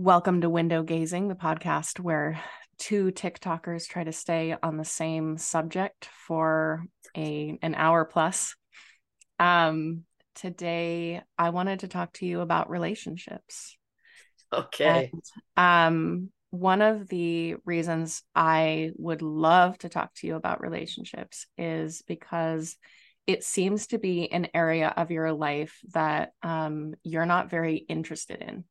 Welcome to Window Gazing, the podcast where two TikTokers try to stay on the same subject for a an hour plus. Um, today I wanted to talk to you about relationships. Okay. And, um, one of the reasons I would love to talk to you about relationships is because it seems to be an area of your life that um, you're not very interested in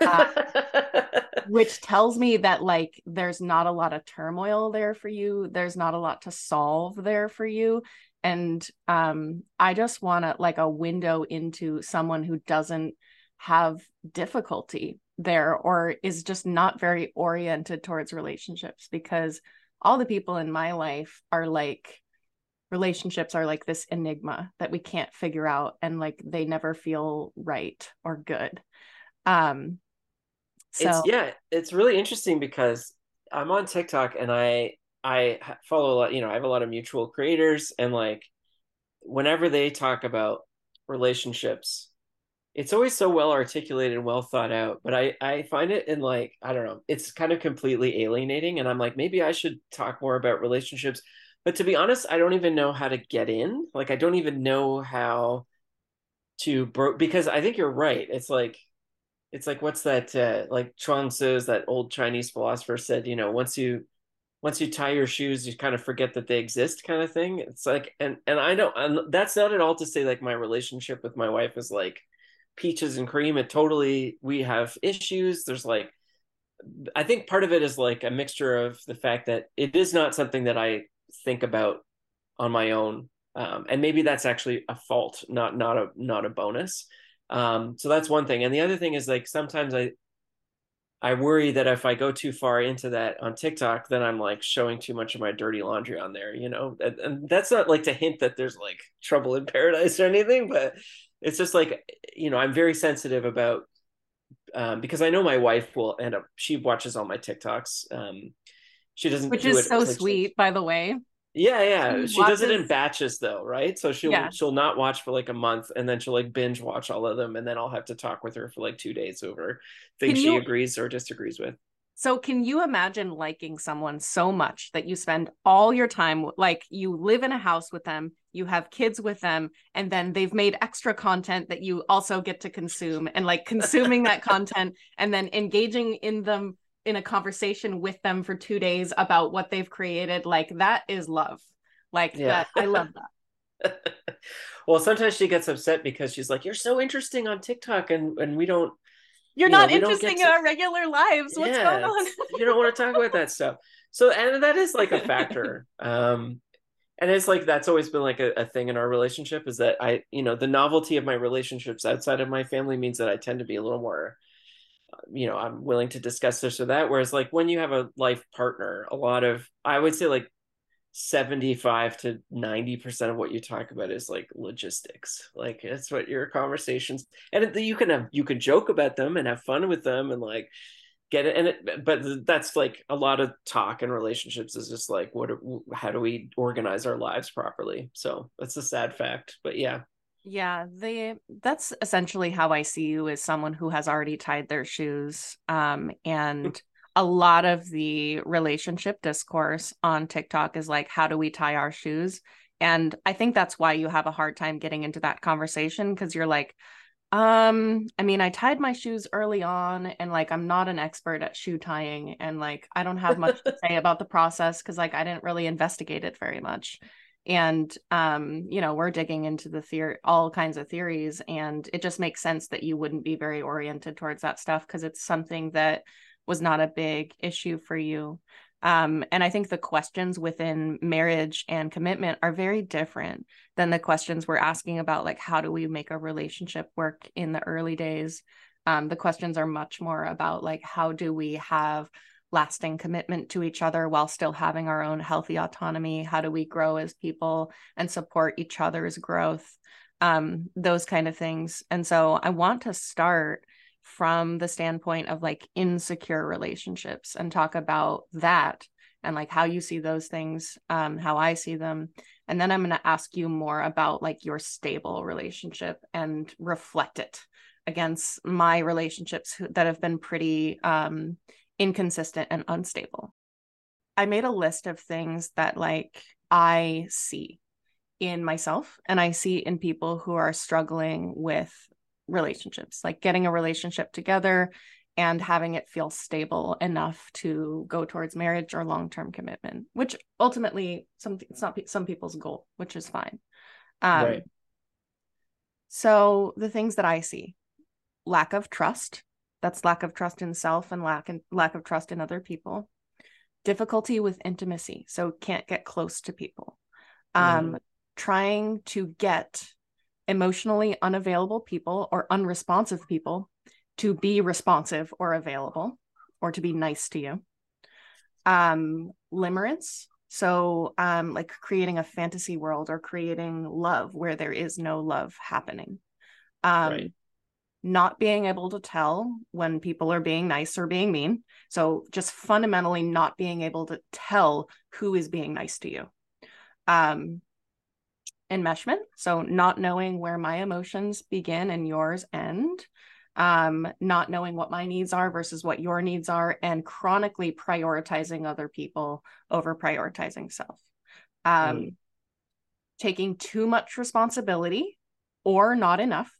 uh, which tells me that like there's not a lot of turmoil there for you. There's not a lot to solve there for you. And um i just want to like a window into someone who doesn't have difficulty there or is just not very oriented towards relationships because all the people in my life are like relationships are like this enigma that we can't figure out and like they never feel right or good um so it's, yeah it's really interesting because i'm on tiktok and i i follow a lot you know i have a lot of mutual creators and like whenever they talk about relationships it's always so well articulated and well thought out but i i find it in like i don't know it's kind of completely alienating and i'm like maybe i should talk more about relationships but to be honest i don't even know how to get in like i don't even know how to bro because i think you're right it's like it's like what's that uh, like chuang tzu's that old chinese philosopher said you know once you once you tie your shoes you kind of forget that they exist kind of thing. It's like and and i don't and that's not at all to say like my relationship with my wife is like peaches and cream. It totally we have issues. There's like i think part of it is like a mixture of the fact that it is not something that i think about on my own um, and maybe that's actually a fault not not a not a bonus um, so that's one thing. And the other thing is like sometimes I I worry that if I go too far into that on TikTok, then I'm like showing too much of my dirty laundry on there, you know. And, and that's not like to hint that there's like trouble in paradise or anything, but it's just like you know, I'm very sensitive about um, because I know my wife will end up. She watches all my TikToks. Um, she doesn't, which is so sweet, by the way. Yeah, yeah. She, she does it in batches though, right? So she'll yeah. she'll not watch for like a month and then she'll like binge watch all of them and then I'll have to talk with her for like 2 days over things you, she agrees or disagrees with. So can you imagine liking someone so much that you spend all your time like you live in a house with them, you have kids with them and then they've made extra content that you also get to consume and like consuming that content and then engaging in them in a conversation with them for two days about what they've created like that is love. Like yeah. that i love that. Well sometimes she gets upset because she's like you're so interesting on tiktok and and we don't you're you not know, interesting to... in our regular lives. What's yeah, going on? you don't want to talk about that stuff. So and that is like a factor. Um and it's like that's always been like a, a thing in our relationship is that i you know the novelty of my relationships outside of my family means that i tend to be a little more you know i'm willing to discuss this or that. Whereas like when you have a life partner a lot of i would say like 75 to 90% of what you talk about is like logistics. Like it's what your conversations and you can have you can joke about them and have fun with them and like get it and it but that's like a lot of talk and relationships is just like what how do we organize our lives properly? So that's a sad fact but yeah yeah, they that's essentially how I see you as someone who has already tied their shoes. Um, and a lot of the relationship discourse on TikTok is like, how do we tie our shoes? And I think that's why you have a hard time getting into that conversation because you're like, um, I mean, I tied my shoes early on and like I'm not an expert at shoe tying and like I don't have much to say about the process because like I didn't really investigate it very much and um you know we're digging into the theory all kinds of theories and it just makes sense that you wouldn't be very oriented towards that stuff because it's something that was not a big issue for you. Um and i think the questions within marriage and commitment are very different than the questions we're asking about like how do we make a relationship work in the early days? Um the questions are much more about like how do we have lasting commitment to each other while still having our own healthy autonomy. How do we grow as people and support each other's growth? Um, those kind of things. And so i want to start from the standpoint of like insecure relationships and talk about that and like how you see those things um, how i see them. And then i'm going to ask you more about like your stable relationship and reflect it against my relationships that have been pretty um, inconsistent and unstable. I made a list of things that like I see in myself and I see in people who are struggling with relationships, like getting a relationship together and having it feel stable enough to go towards marriage or long-term commitment, which ultimately some it's not some people's goal, which is fine. Um, right. So the things that I see, lack of trust, that's lack of trust in self and lack and lack of trust in other people. Difficulty with intimacy, so can't get close to people. Um, mm. trying to get emotionally unavailable people or unresponsive people to be responsive or available or to be nice to you. Um, limerence, so um, like creating a fantasy world or creating love where there is no love happening. Um, right. Not being able to tell when people are being nice or being mean. So just fundamentally not being able to tell who is being nice to you. Um, enmeshment. So not knowing where my emotions begin and yours end. Um, not knowing what my needs are versus what your needs are, and chronically prioritizing other people over prioritizing self. Um, mm. Taking too much responsibility or not enough.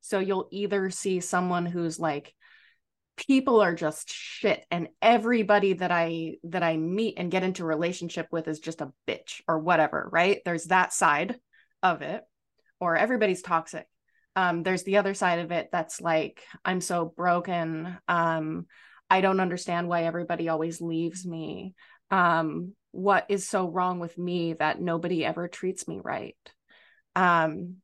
So you'll either see someone who's like, people are just shit and everybody that i that i meet and get into relationship with is just a bitch or whatever right? There's that side of it or everybody's toxic. Um, there's the other side of it that's like i'm so broken. Um, i don't understand why everybody always leaves me. Um, what is so wrong with me that nobody ever treats me right? Um,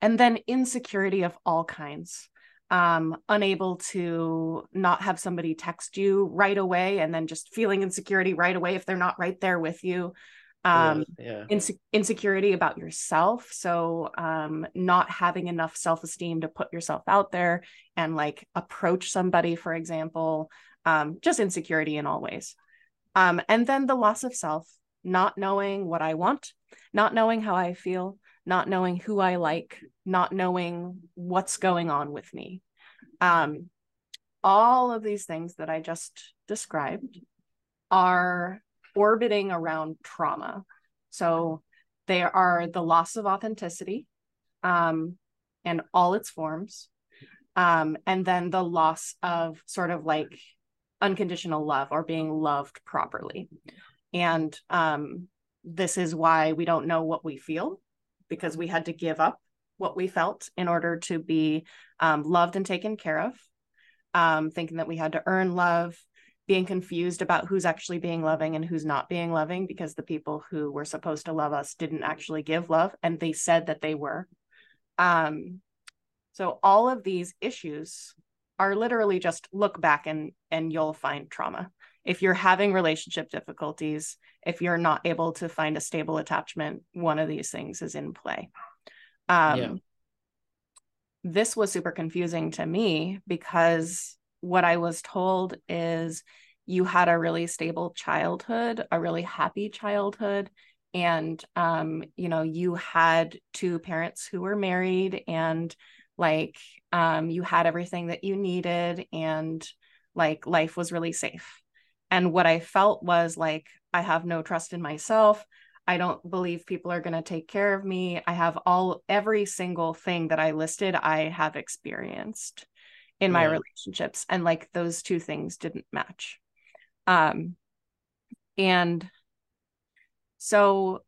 and then insecurity of all kinds. Um, unable to not have somebody text you right away and then just feeling insecurity right away if they're not right there with you. Um yeah. Inse- insecurity about yourself. So um not having enough self-esteem to put yourself out there and like approach somebody for example. Um just insecurity in all ways. Um and then the loss of self not knowing what i want not knowing how i feel not knowing who i like not knowing what's going on with me um all of these things that i just described are orbiting around trauma. So they are the loss of authenticity um, and all its forms, um, and then the loss of sort of like unconditional love or being loved properly. And um, this is why we don't know what we feel because we had to give up what we felt in order to be um, loved and taken care of, um, thinking that we had to earn love, being confused about who's actually being loving and who's not being loving because the people who were supposed to love us didn't actually give love and they said that they were. Um so all of these issues are literally just look back and and you'll find trauma if you're having relationship difficulties if you're not able to find a stable attachment one of these things is in play um yeah. this was super confusing to me because what I was told is you had a really stable childhood, a really happy childhood. And, um, you know, you had two parents who were married and like um, you had everything that you needed and like life was really safe. And what I felt was like, I have no trust in myself. I don't believe people are going to take care of me. I have all every single thing that I listed, I have experienced in my yeah. relationships and like those two things didn't match um and so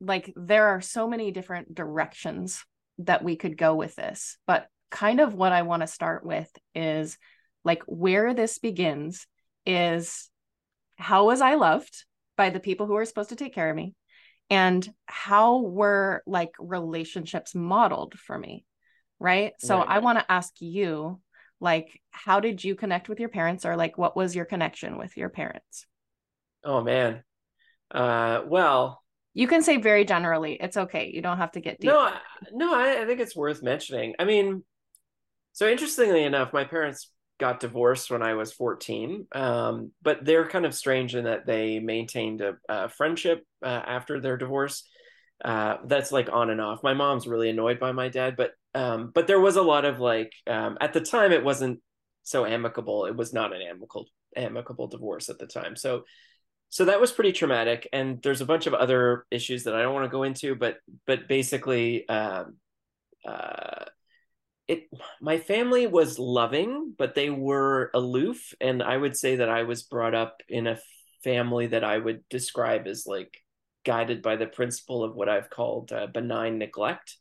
like there are so many different directions that we could go with this but kind of what i want to start with is like where this begins is how was i loved by the people who are supposed to take care of me and how were like relationships modeled for me right? So right. i want to ask you like how did you connect with your parents or like what was your connection with your parents? Oh man. Uh well you can say very generally. It's okay. You don't have to get deep. No no I, I think it's worth mentioning. I mean so interestingly enough my parents got divorced when i was 14 um, but they're kind of strange in that they maintained a, a friendship uh, after their divorce uh, that's like on and off. My mom's really annoyed by my dad, but um, but there was a lot of like um, at the time it wasn't so amicable. It was not an amicable amicable divorce at the time. So so that was pretty traumatic. And there's a bunch of other issues that I don't want to go into, but but basically, um, uh, it my family was loving, but they were aloof, and I would say that I was brought up in a family that I would describe as like guided by the principle of what I've called uh, benign neglect.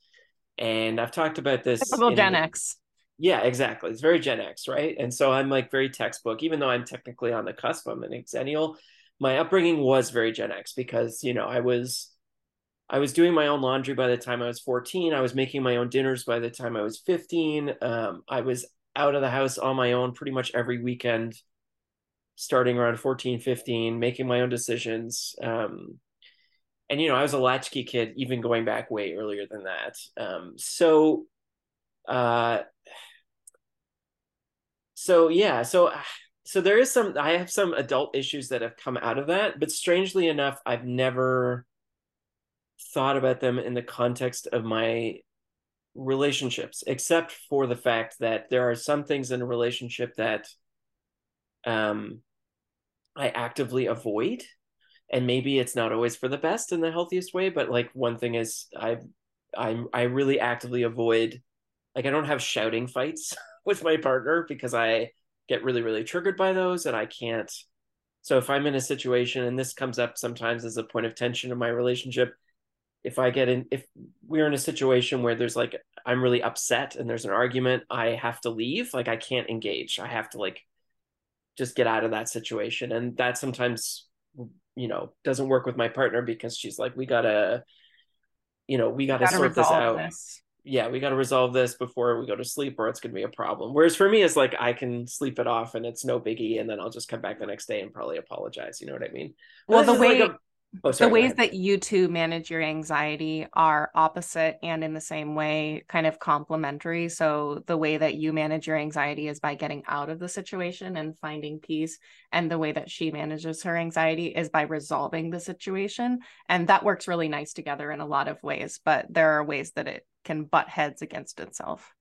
And I've talked about this. Typical Gen X. Yeah, exactly. It's very Gen X, right? And so I'm like very textbook, even though I'm technically on the cusp. I'm an Xennial. My upbringing was very Gen X because you know I was I was doing my own laundry by the time I was 14. I was making my own dinners by the time I was 15. Um, I was out of the house on my own pretty much every weekend, starting around 14, 15, making my own decisions. Um, and you know, I was a latchkey kid, even going back way earlier than that. Um, so, uh, so yeah, so so there is some. I have some adult issues that have come out of that, but strangely enough, I've never thought about them in the context of my relationships, except for the fact that there are some things in a relationship that um I actively avoid and maybe it's not always for the best in the healthiest way but like one thing is i I'm i really actively avoid like i don't have shouting fights with my partner because i get really really triggered by those and i can't. So if i'm in a situation and this comes up sometimes as a point of tension in my relationship if i get in if we're in a situation where there's like i'm really upset and there's an argument i have to leave like i can't engage. I have to like just get out of that situation. And that sometimes you know doesn't work with my partner because she's like we gotta you know we gotta, gotta sort this out. this. yeah we gotta resolve this before we go to sleep or it's gonna be a problem. Whereas for me it's like i can sleep it off and it's no biggie and then i'll just come back the next day and probably apologize you know what i mean? Well the way like a, Oh, sorry, the ways that you two manage your anxiety are opposite and in the same way kind of complementary. So the way that you manage your anxiety is by getting out of the situation and finding peace and the way that she manages her anxiety is by resolving the situation. And that works really nice together in a lot of ways but there are ways that it can butt heads against itself.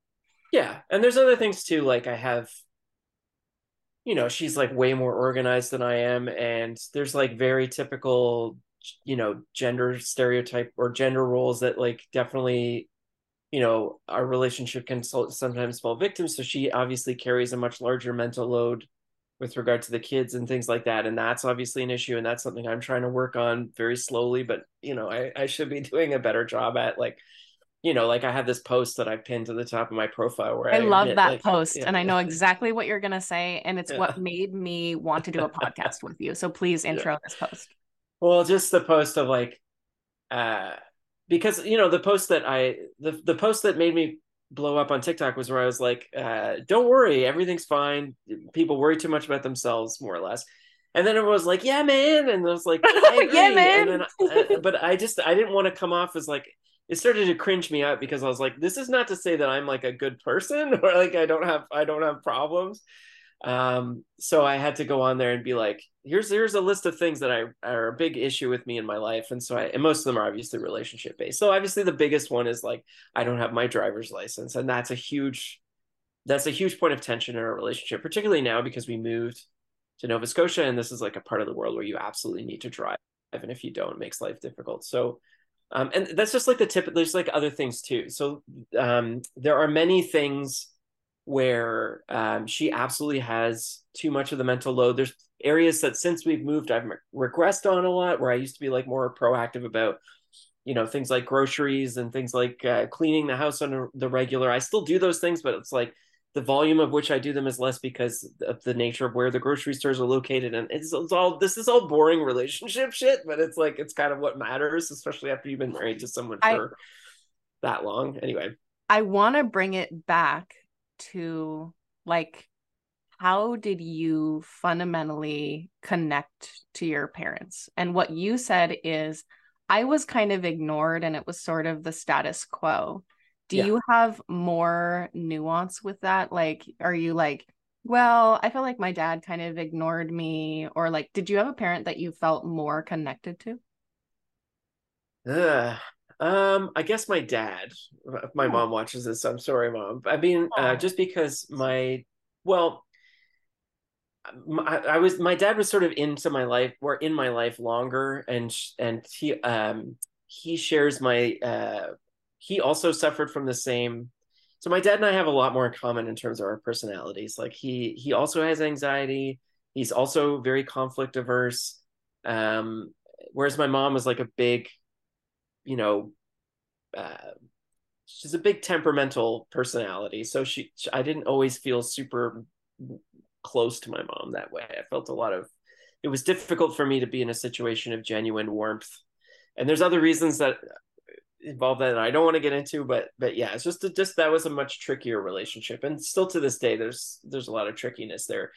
Yeah and there's other things too like i have you know she's like way more organized than i am and there's like very typical you know gender stereotype or gender roles that like definitely you know our relationship can sometimes fall victim so she obviously carries a much larger mental load with regard to the kids and things like that and that's obviously an issue and that's something i'm trying to work on very slowly but you know i, I should be doing a better job at like you know, like I have this post that I pinned to the top of my profile where I, I love that like, post yeah, and I know exactly what you're going to say. And it's yeah. what made me want to do a podcast with you. So please intro yeah. this post. Well, just the post of like, uh, because, you know, the post that I, the, the post that made me blow up on TikTok was where I was like, uh, don't worry, everything's fine. People worry too much about themselves, more or less. And then it was like, yeah, man. And I was like, yeah, man. Then, uh, but I just, I didn't want to come off as like, it started to cringe me out because I was like, this is not to say that I'm like a good person or like I don't have I don't have problems. Um, so I had to go on there and be like, here's here's a list of things that I are a big issue with me in my life. And so I and most of them are obviously relationship based. So obviously the biggest one is like I don't have my driver's license. And that's a huge that's a huge point of tension in our relationship, particularly now because we moved to Nova Scotia and this is like a part of the world where you absolutely need to drive. And if you don't, it makes life difficult. So um, and that's just like the tip there's like other things too. So um, there are many things where um, she absolutely has too much of the mental load. There's areas that since we've moved i've regressed on a lot where i used to be like more proactive about you know things like groceries and things like uh, cleaning the house on the regular. I still do those things but it's like the volume of which I do them is less because of the nature of where the grocery stores are located. And it's, it's, all this is all boring relationship shit, but it's like it's kind of what matters, especially after you've been married to someone for I, that long. Anyway, I want to bring it back to like how did you fundamentally connect to your parents? And what you said is I was kind of ignored and it was sort of the status quo do yeah. you have more nuance with that like are you like well i feel like my dad kind of ignored me or like did you have a parent that you felt more connected to uh, Um, I guess my dad. My oh. mom watches this. So I'm sorry, mom. I mean, uh, just because my well, my, I was my dad was sort of into my life, or in my life longer, and and he um he shares my uh he also suffered from the same so my dad and I have a lot more in common in terms of our personalities. Like he he also has anxiety. He's also very conflict averse. Um, whereas my mom was like a big, you know, uh, she's a big temperamental personality. So she, I didn't always feel super close to my mom that way. I felt a lot of. It was difficult for me to be in a situation of genuine warmth. And there's other reasons that involved that I don't want to get into, but but yeah, it's just just that was a much trickier relationship, and still to this day, there's there's a lot of trickiness there.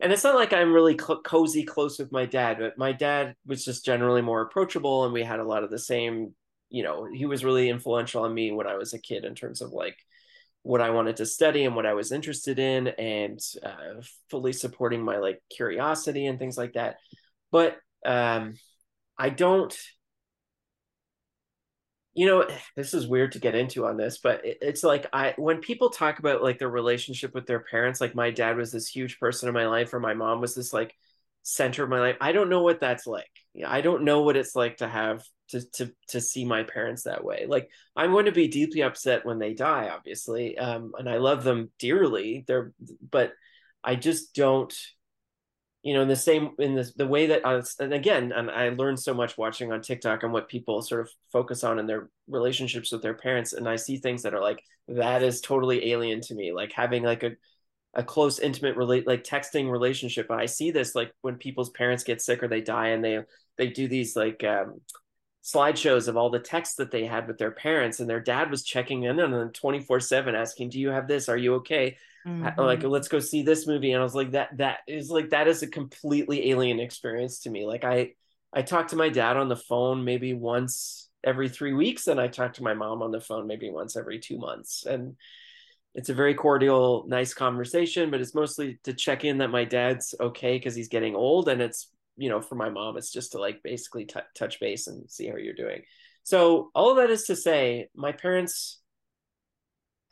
And it's not like I'm really co- cozy close with my dad, but my dad was just generally more approachable, and we had a lot of the same. You know, he was really influential on me when I was a kid in terms of like what I wanted to study and what I was interested in, and uh, fully supporting my like curiosity and things like that. But um, I don't you know this is weird to get into on this but it's like i when people talk about like their relationship with their parents like my dad was this huge person in my life or my mom was this like center of my life i don't know what that's like. I don't know what it's like to have to to to see my parents that way. Like i'm going to be deeply upset when they die obviously um and i love them dearly they're but i just don't you know in the same in this the way that I and again and i learned so much watching on tiktok and what people sort of focus on in their relationships with their parents and i see things that are like that is totally alien to me like having like a a close intimate relate like texting relationship. I see this like when people's parents get sick or they die and they they do these like um slideshows of all the texts that they had with their parents and their dad was checking in on them 24 7 asking do you have this? Are you okay? Mm-hmm. like let's go see this movie and i was like that that is like that is a completely alien experience to me. Like i i talk to my dad on the phone maybe once every three weeks and i talk to my mom on the phone maybe once every two months and it's a very cordial nice conversation but it's mostly to check in that my dad's okay because he's getting old and it's you know for my mom it's just to like basically t- touch base and see how you're doing so all of that is to say my parents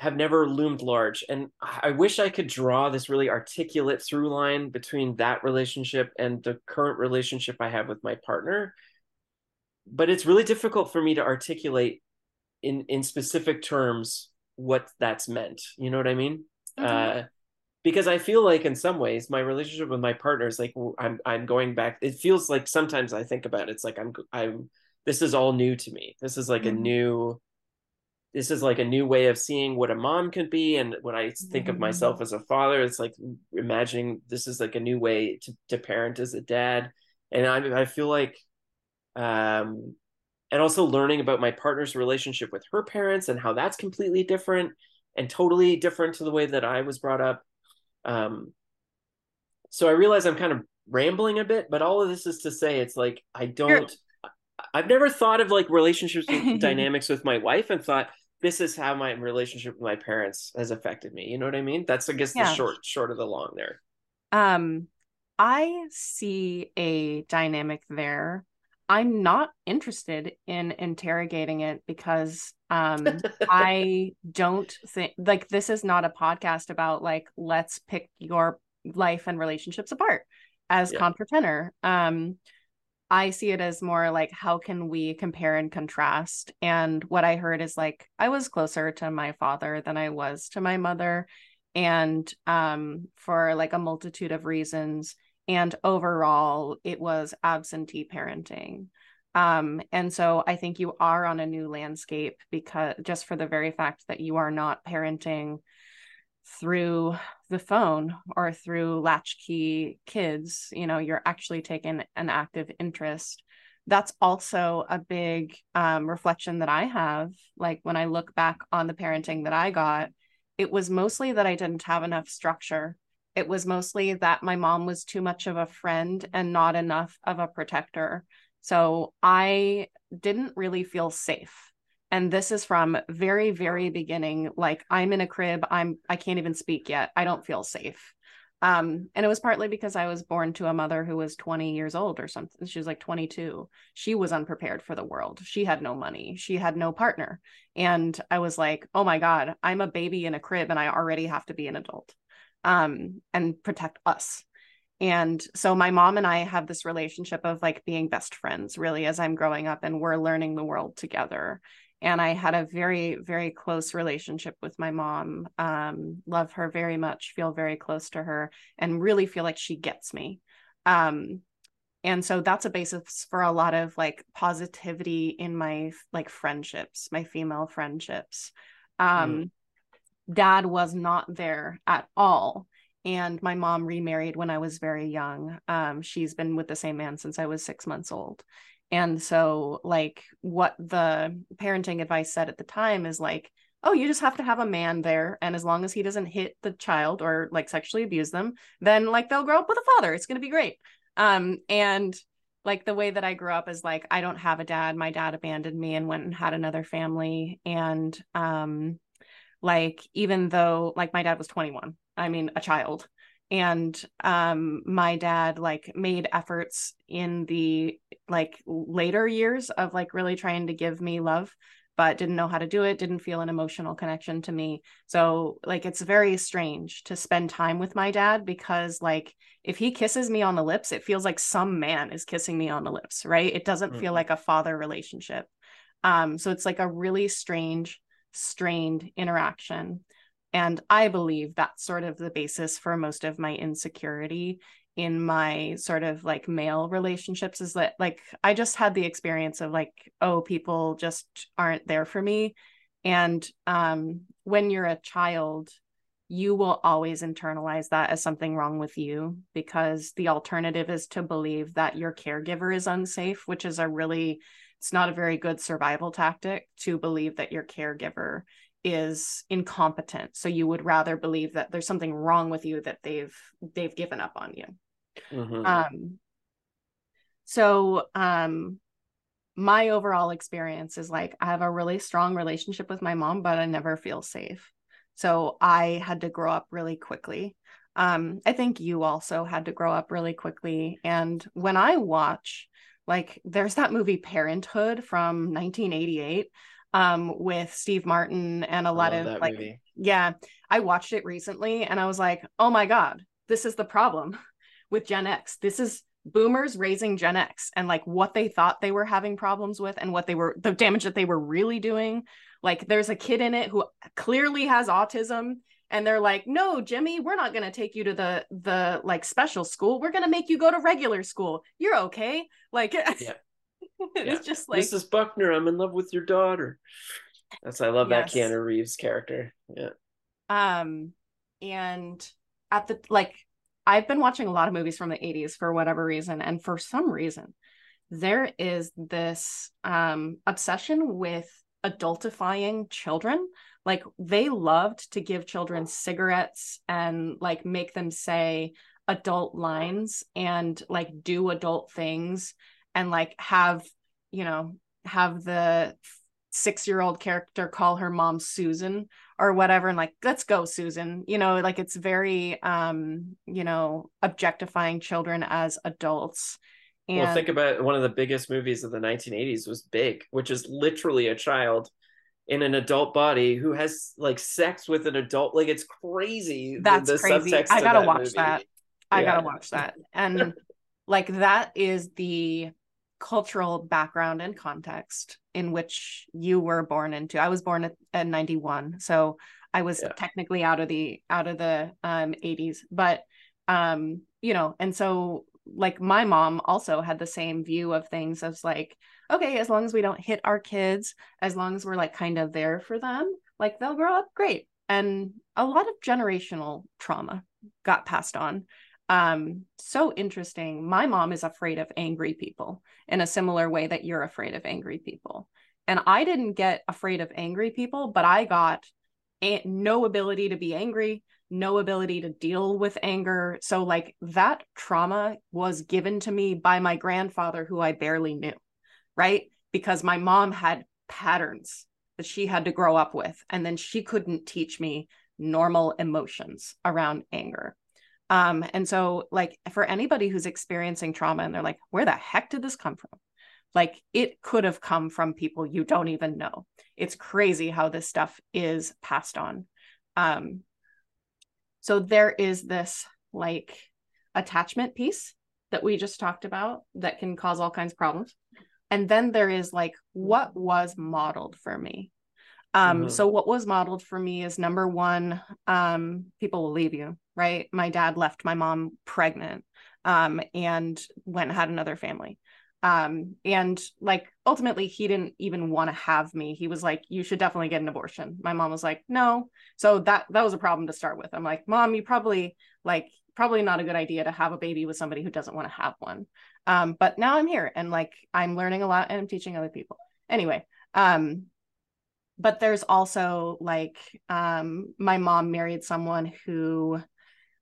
have never loomed large. And I wish I could draw this really articulate through line between that relationship and the current relationship I have with my partner. But it's really difficult for me to articulate in in specific terms what that's meant. You know what I mean? Mm-hmm. Uh, because I feel like in some ways my relationship with my partner is like I'm I'm going back. It feels like sometimes I think about it, it's like I'm I'm this is all new to me. This is like mm-hmm. a new this is like a new way of seeing what a mom can be and when i think of myself mm-hmm. as a father it's like imagining this is like a new way to, to parent as a dad and i, I feel like um and also learning about my partner's relationship with her parents and how that's completely different and totally different to the way that i was brought up um so i realize i'm kind of rambling a bit but all of this is to say it's like i don't I've never thought of like relationships dynamics with my wife and thought this is how my relationship with my parents has affected me. You know what I mean? That's I guess yeah. the short short of the long there. Um I see a dynamic there. I'm not interested in interrogating it because um I don't think like this is not a podcast about like let's pick your life and relationships apart as yeah. contratenor. Um I see it as more like how can we compare and contrast? And what I heard is like I was closer to my father than I was to my mother and um for like a multitude of reasons and overall it was absentee parenting. Um and so I think you are on a new landscape because just for the very fact that you are not parenting through the phone or through latchkey kids you know you're actually taking an active interest. That's also a big um, reflection that i have like when i look back on the parenting that i got it was mostly that i didn't have enough structure. It was mostly that my mom was too much of a friend and not enough of a protector so i didn't really feel safe and this is from very very beginning like i'm in a crib i'm i can't even speak yet i don't feel safe Um, and it was partly because I was born to a mother who was 20 years old or something. She was like 22. She was unprepared for the world. She had no money. She had no partner. And I was like, oh my God, I'm a baby in a crib and I already have to be an adult um, and protect us. And so my mom and I have this relationship of like being best friends really as I'm growing up and we're learning the world together and I had a very, very close relationship with my mom. Um, love her very much, feel very close to her, and really feel like she gets me. Um, and so that's a basis for a lot of like positivity in my like friendships, my female friendships. Um, mm. Dad was not there at all. And my mom remarried when I was very young. Um, she's been with the same man since I was six months old. And so, like, what the parenting advice said at the time is like, oh, you just have to have a man there. And as long as he doesn't hit the child or like sexually abuse them, then like they'll grow up with a father. It's going to be great. Um, and like the way that I grew up is like, I don't have a dad. My dad abandoned me and went and had another family. And, um, like, even though like my dad was 21, I mean, a child. And um my dad like made efforts in the like later years of like really trying to give me love but didn't know how to do it didn't feel an emotional connection to me. So like it's very strange to spend time with my dad because like if he kisses me on the lips it feels like some man is kissing me on the lips right? It doesn't mm-hmm. feel like a father relationship. Um so it's like a really strange strained interaction and I believe that's sort of the basis for most of my insecurity in my sort of like male relationships is that like I just had the experience of like, oh, people just aren't there for me. And um, when you're a child, you will always internalize that as something wrong with you because the alternative is to believe that your caregiver is unsafe, which is a really, it's not a very good survival tactic to believe that your caregiver is incompetent. So you would rather believe that there's something wrong with you that they've they've given up on you. Mm-hmm. um so um my overall experience is like i have a really strong relationship with my mom but i never feel safe. So i had to grow up really quickly. Um i think you also had to grow up really quickly. And when i watch like there's that movie parenthood from 1988 um with Steve Martin and a lot of like movie. yeah I watched it recently and I was like oh my god this is the problem with Gen X. This is boomers raising Gen X and like what they thought they were having problems with and what they were the damage that they were really doing. Like there's a kid in it who clearly has autism and they're like no Jimmy we're not going to take you to the the like special school. We're going to make you go to regular school. You're okay. Like yeah it's yeah. just like Mrs. Buckman, I'm in love with your daughter. That's I love yes. that Keanu Reeves character. Yeah. Um, and at the like, I've been watching a lot of movies from the 80s for whatever reason, and for some reason, there is this um obsession with adultifying children like they loved to give children cigarettes and like make them say adult lines and like do adult things and like have you know have the six year old character call her mom susan or whatever and like let's go susan. You know like it's very um you know objectifying children as adults. And... well think about one of the biggest movies of the 1980s was big which is literally a child in an adult body who has like sex with an adult. Like it's crazy that's the, the crazy. i gotta watch movie. that. I yeah. gotta watch that. And like that is the cultural background and context in which you were born into. I was born at, at 91, so I was yeah. technically out of the out of the um 80s, but um you know, and so like my mom also had the same view of things as like okay, as long as we don't hit our kids, as long as we're like kind of there for them, like they'll grow up great. And a lot of generational trauma got passed on um so interesting. My mom is afraid of angry people in a similar way that you're afraid of angry people. And i didn't get afraid of angry people but i got a- no ability to be angry no ability to deal with anger. So like that trauma was given to me by my grandfather who i barely knew right? Because my mom had patterns that she had to grow up with and then she couldn't teach me normal emotions around anger Um, and so, like, for anybody who's experiencing trauma and they're like, where the heck did this come from? Like, it could have come from people you don't even know. It's crazy how this stuff is passed on. Um, so, there is this like attachment piece that we just talked about that can cause all kinds of problems. And then there is like, what was modeled for me? Um, mm-hmm. so what was modeled for me is number one, um, people will leave you, right? My dad left my mom pregnant, um, and went and had another family. Um, and like ultimately he didn't even want to have me. He was like, you should definitely get an abortion. My mom was like, no. So that that was a problem to start with. I'm like, mom, you probably like probably not a good idea to have a baby with somebody who doesn't want to have one. Um, but now I'm here and like I'm learning a lot and I'm teaching other people. Anyway, um, but there's also like um my mom married someone who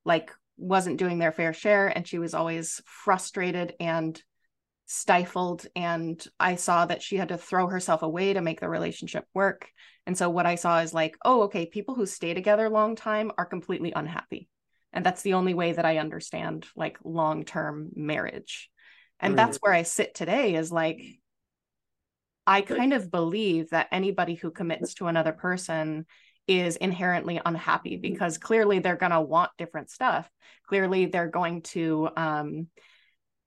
like wasn't doing their fair share and she was always frustrated and stifled and i saw that she had to throw herself away to make the relationship work. And so what i saw is like oh okay people who stay together a long time are completely unhappy. And that's the only way that i understand like long-term marriage. And mm. that's where i sit today is like I kind of believe that anybody who commits to another person is inherently unhappy because clearly they're going to want different stuff. Clearly they're going to um,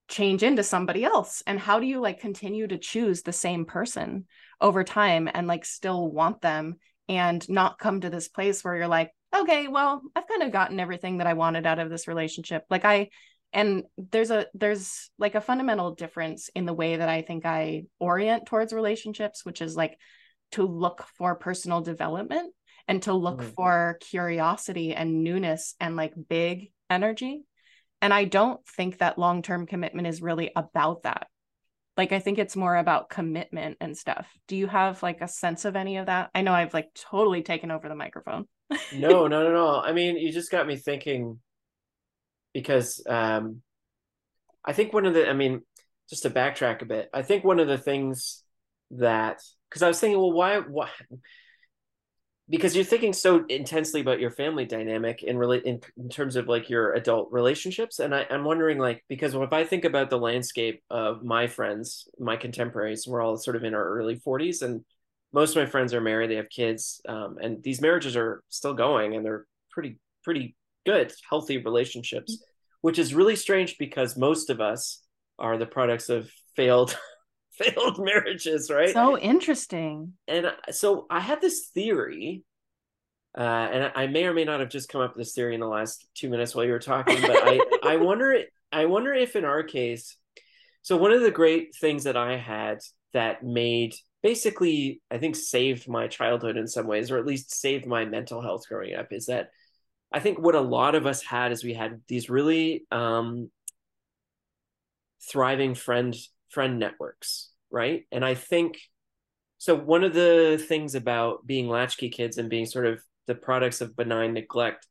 change into somebody else. And how do you like continue to choose the same person over time and like still want them and not come to this place where you're like, okay, well, I've kind of gotten everything that I wanted out of this relationship. Like I and there's a there's like a fundamental difference in the way that i think i orient towards relationships which is like to look for personal development and to look mm-hmm. for curiosity and newness and like big energy. And i don't think that long-term commitment is really about that. Like i think it's more about commitment and stuff. Do you have like a sense of any of that? I know i've like totally taken over the microphone. No no no no. I mean you just got me thinking because um, I think one of the, I mean, just to backtrack a bit, I think one of the things that, because I was thinking, well, why, why? Because you're thinking so intensely about your family dynamic in really in, in terms of like your adult relationships, and I, I'm wondering like because if I think about the landscape of my friends, my contemporaries, we're all sort of in our early 40s, and most of my friends are married, they have kids, um, and these marriages are still going, and they're pretty pretty good, healthy relationships, which is really strange because most of us are the products of failed failed marriages, right? So interesting. And so I had this theory, uh, and I may or may not have just come up with this theory in the last two minutes while you were talking, but I I wonder I wonder if in our case, so one of the great things that I had that made basically I think saved my childhood in some ways, or at least saved my mental health growing up, is that I think what a lot of us had is we had these really um, thriving friend friend networks, right? And I think so. One of the things about being latchkey kids and being sort of the products of benign neglect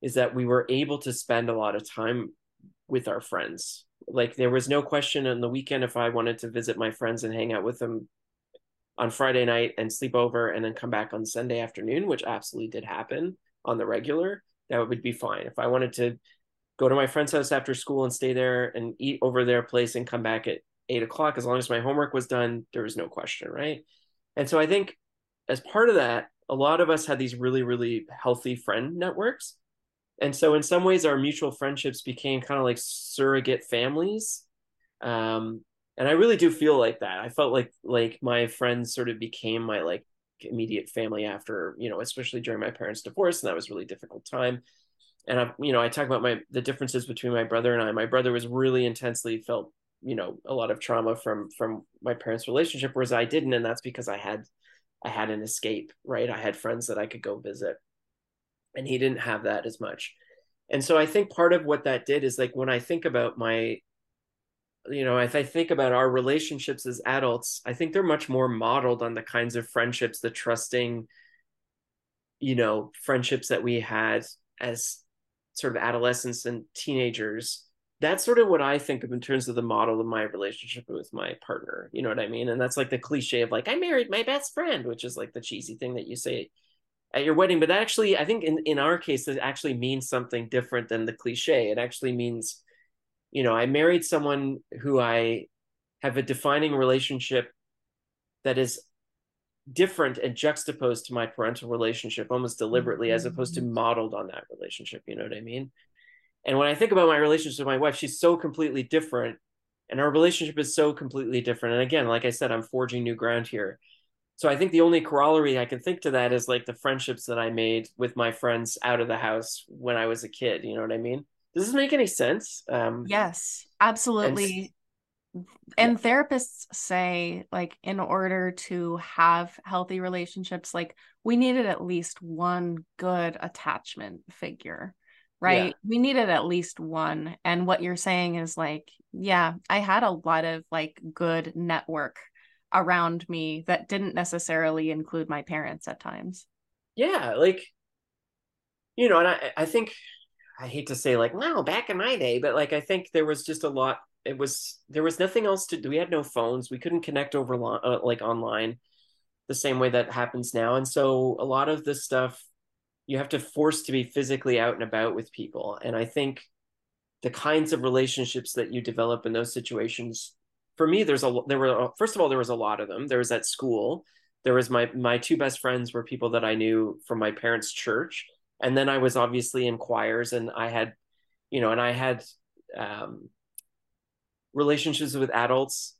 is that we were able to spend a lot of time with our friends. Like there was no question on the weekend if I wanted to visit my friends and hang out with them on Friday night and sleep over and then come back on Sunday afternoon, which absolutely did happen on the regular that would be fine. If I wanted to go to my friend's house after school and stay there and eat over their place and come back at eight o'clock, as long as my homework was done, there was no question, right? And so I think as part of that, a lot of us had these really, really healthy friend networks. And so in some ways, our mutual friendships became kind of like surrogate families. Um, and I really do feel like that. I felt like like my friends sort of became my like immediate family after you know especially during my parents divorce and that was really difficult time and i you know i talk about my the differences between my brother and i my brother was really intensely felt you know a lot of trauma from from my parents relationship whereas i didn't and that's because i had i had an escape right i had friends that i could go visit and he didn't have that as much and so i think part of what that did is like when i think about my you know, if I think about our relationships as adults, I think they're much more modeled on the kinds of friendships, the trusting, you know, friendships that we had as sort of adolescents and teenagers. That's sort of what I think of in terms of the model of my relationship with my partner. You know what I mean? And that's like the cliche of like, I married my best friend, which is like the cheesy thing that you say at your wedding but that actually i think in, in our case it actually means something different than the cliche it actually means you know i married someone who i have a defining relationship that is different and juxtaposed to my parental relationship almost deliberately mm-hmm. as opposed to mm-hmm. modeled on that relationship you know what i mean and when i think about my relationship with my wife she's so completely different and our relationship is so completely different. And again like i said i'm forging new ground here. So i think the only corollary i can think to that is like the friendships that i made with my friends out of the house when i was a kid you know what i mean? Does this make any sense? Um yes absolutely. and yeah. therapists say like in order to have healthy relationships like we needed at least one good attachment figure right yeah. we needed at least one and what you're saying is like yeah i had a lot of like good network around me that didn't necessarily include my parents at times yeah like you know and i i think i hate to say like wow back in my day but like i think there was just a lot it was there was nothing else to do. We had no phones. We couldn't connect over uh, like online the same way that happens now. And so a lot of this stuff you have to force to be physically out and about with people. And I think the kinds of relationships that you develop in those situations for me there's a there were first of all there was a lot of them there was at school there was my my two best friends were people that i knew from my parents church and then i was obviously in choirs and i had you know and i had um, relationships with adults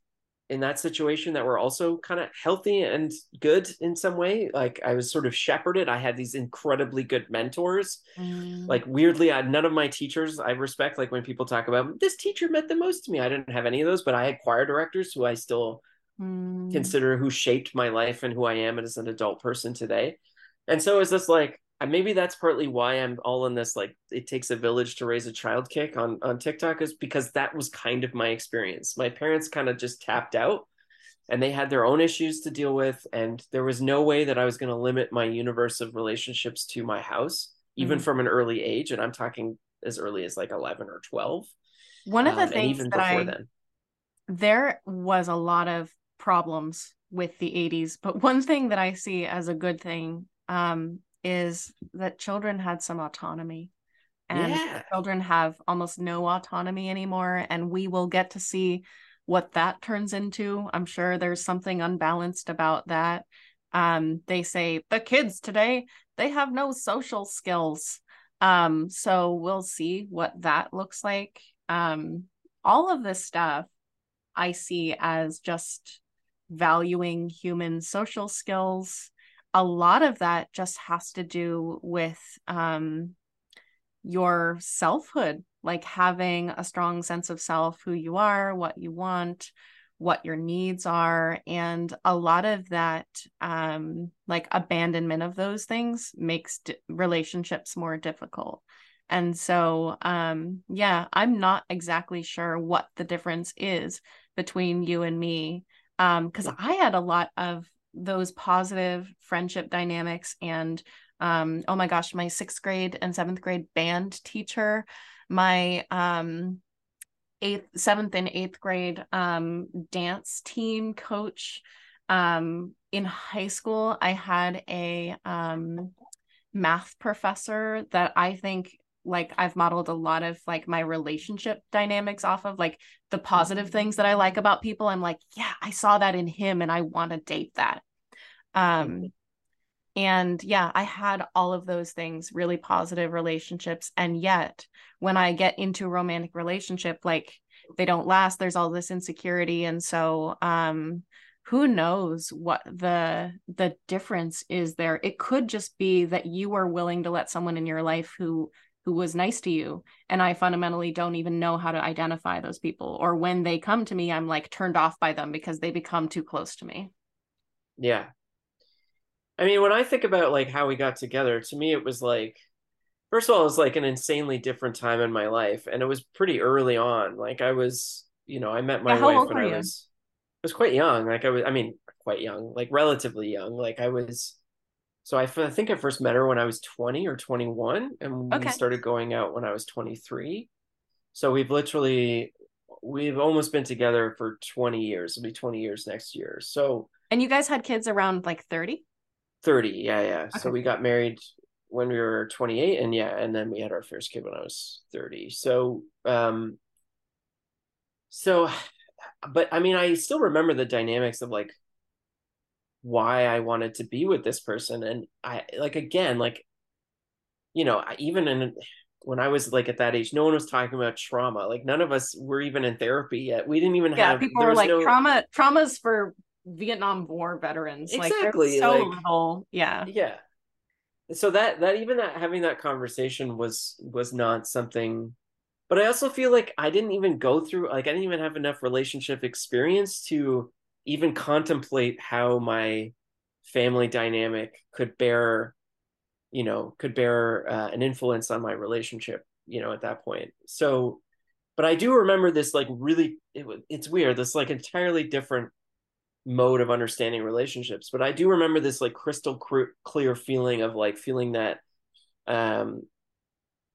in that situation that were also kind of healthy and good in some way like i was sort of shepherded i had these incredibly good mentors mm. like weirdly I, none of my teachers i respect like when people talk about this teacher meant the most to me i didn't have any of those but i had choir directors who i still mm. consider who shaped my life and who i am as an adult person today and so it's this like maybe that's partly why I'm all in this like it takes a village to raise a child kick on on TikTok is because that was kind of my experience. My parents kind of just tapped out and they had their own issues to deal with and there was no way that I was going to limit my universe of relationships to my house even mm-hmm. from an early age and I'm talking as early as like 11 or 12. One of the um, things even that before I, then there was a lot of problems with the 80s but one thing that I see as a good thing um, is that children had some autonomy and yeah. children have almost no autonomy anymore and we will get to see what that turns into. I'm sure there's something unbalanced about that. Um, they say the kids today they have no social skills. Um, so we'll see what that looks like. Um, all of this stuff i see as just valuing human social skills a lot of that just has to do with um, your selfhood, like having a strong sense of self, who you are, what you want, what your needs are. And a lot of that, um, like abandonment of those things, makes d- relationships more difficult. And so, um, yeah, I'm not exactly sure what the difference is between you and me. Um, because I had a lot of those positive friendship dynamics and um oh my gosh my sixth grade and seventh grade band teacher my um eighth seventh and eighth grade um dance team coach um in high school i had a um math professor that i think like I've modeled a lot of like my relationship dynamics off of like the positive things that I like about people. I'm like, yeah, I saw that in him and I want to date that. Um and yeah, I had all of those things, really positive relationships. And yet when I get into a romantic relationship, like they don't last, there's all this insecurity. And so um who knows what the the difference is there it could just be that you are willing to let someone in your life who who was nice to you and i fundamentally don't even know how to identify those people. Or when they come to me i'm like turned off by them because they become too close to me. Yeah. I mean when i think about like how we got together to me it was like first of all it was like an insanely different time in my life and it was pretty early on. Like i was you know i met my yeah, wife when i you? was I was quite young. Like i was i mean quite young like relatively young. Like i was so I, I think I first met her when I was 20 or 21, and okay. we started going out when I was 23. So we've literally we've almost been together for 20 years. It'll be 20 years next year. So and you guys had kids around like 30? 30, yeah, yeah. Okay. So we got married when we were 28 and yeah, and then we had our first kid when I was 30. So um so but I mean I still remember the dynamics of like why I wanted to be with this person and I like again like you know, even in when I was like at that age, no one was talking about trauma. Like none of us were even in therapy yet. We didn't even yeah, have. people were like no... trauma. Traumas for Vietnam War veterans. Exactly. Like so like, little. Yeah. Yeah. So that that even that having that conversation was was not something. But I also feel like I didn't even go through like I didn't even have enough relationship experience to even contemplate how my family dynamic could bear you know could bear uh, an influence on my relationship you know at that point. So but i do remember this like really it, it's weird this like entirely different mode of understanding relationships but i do remember this like crystal clear feeling of like feeling that um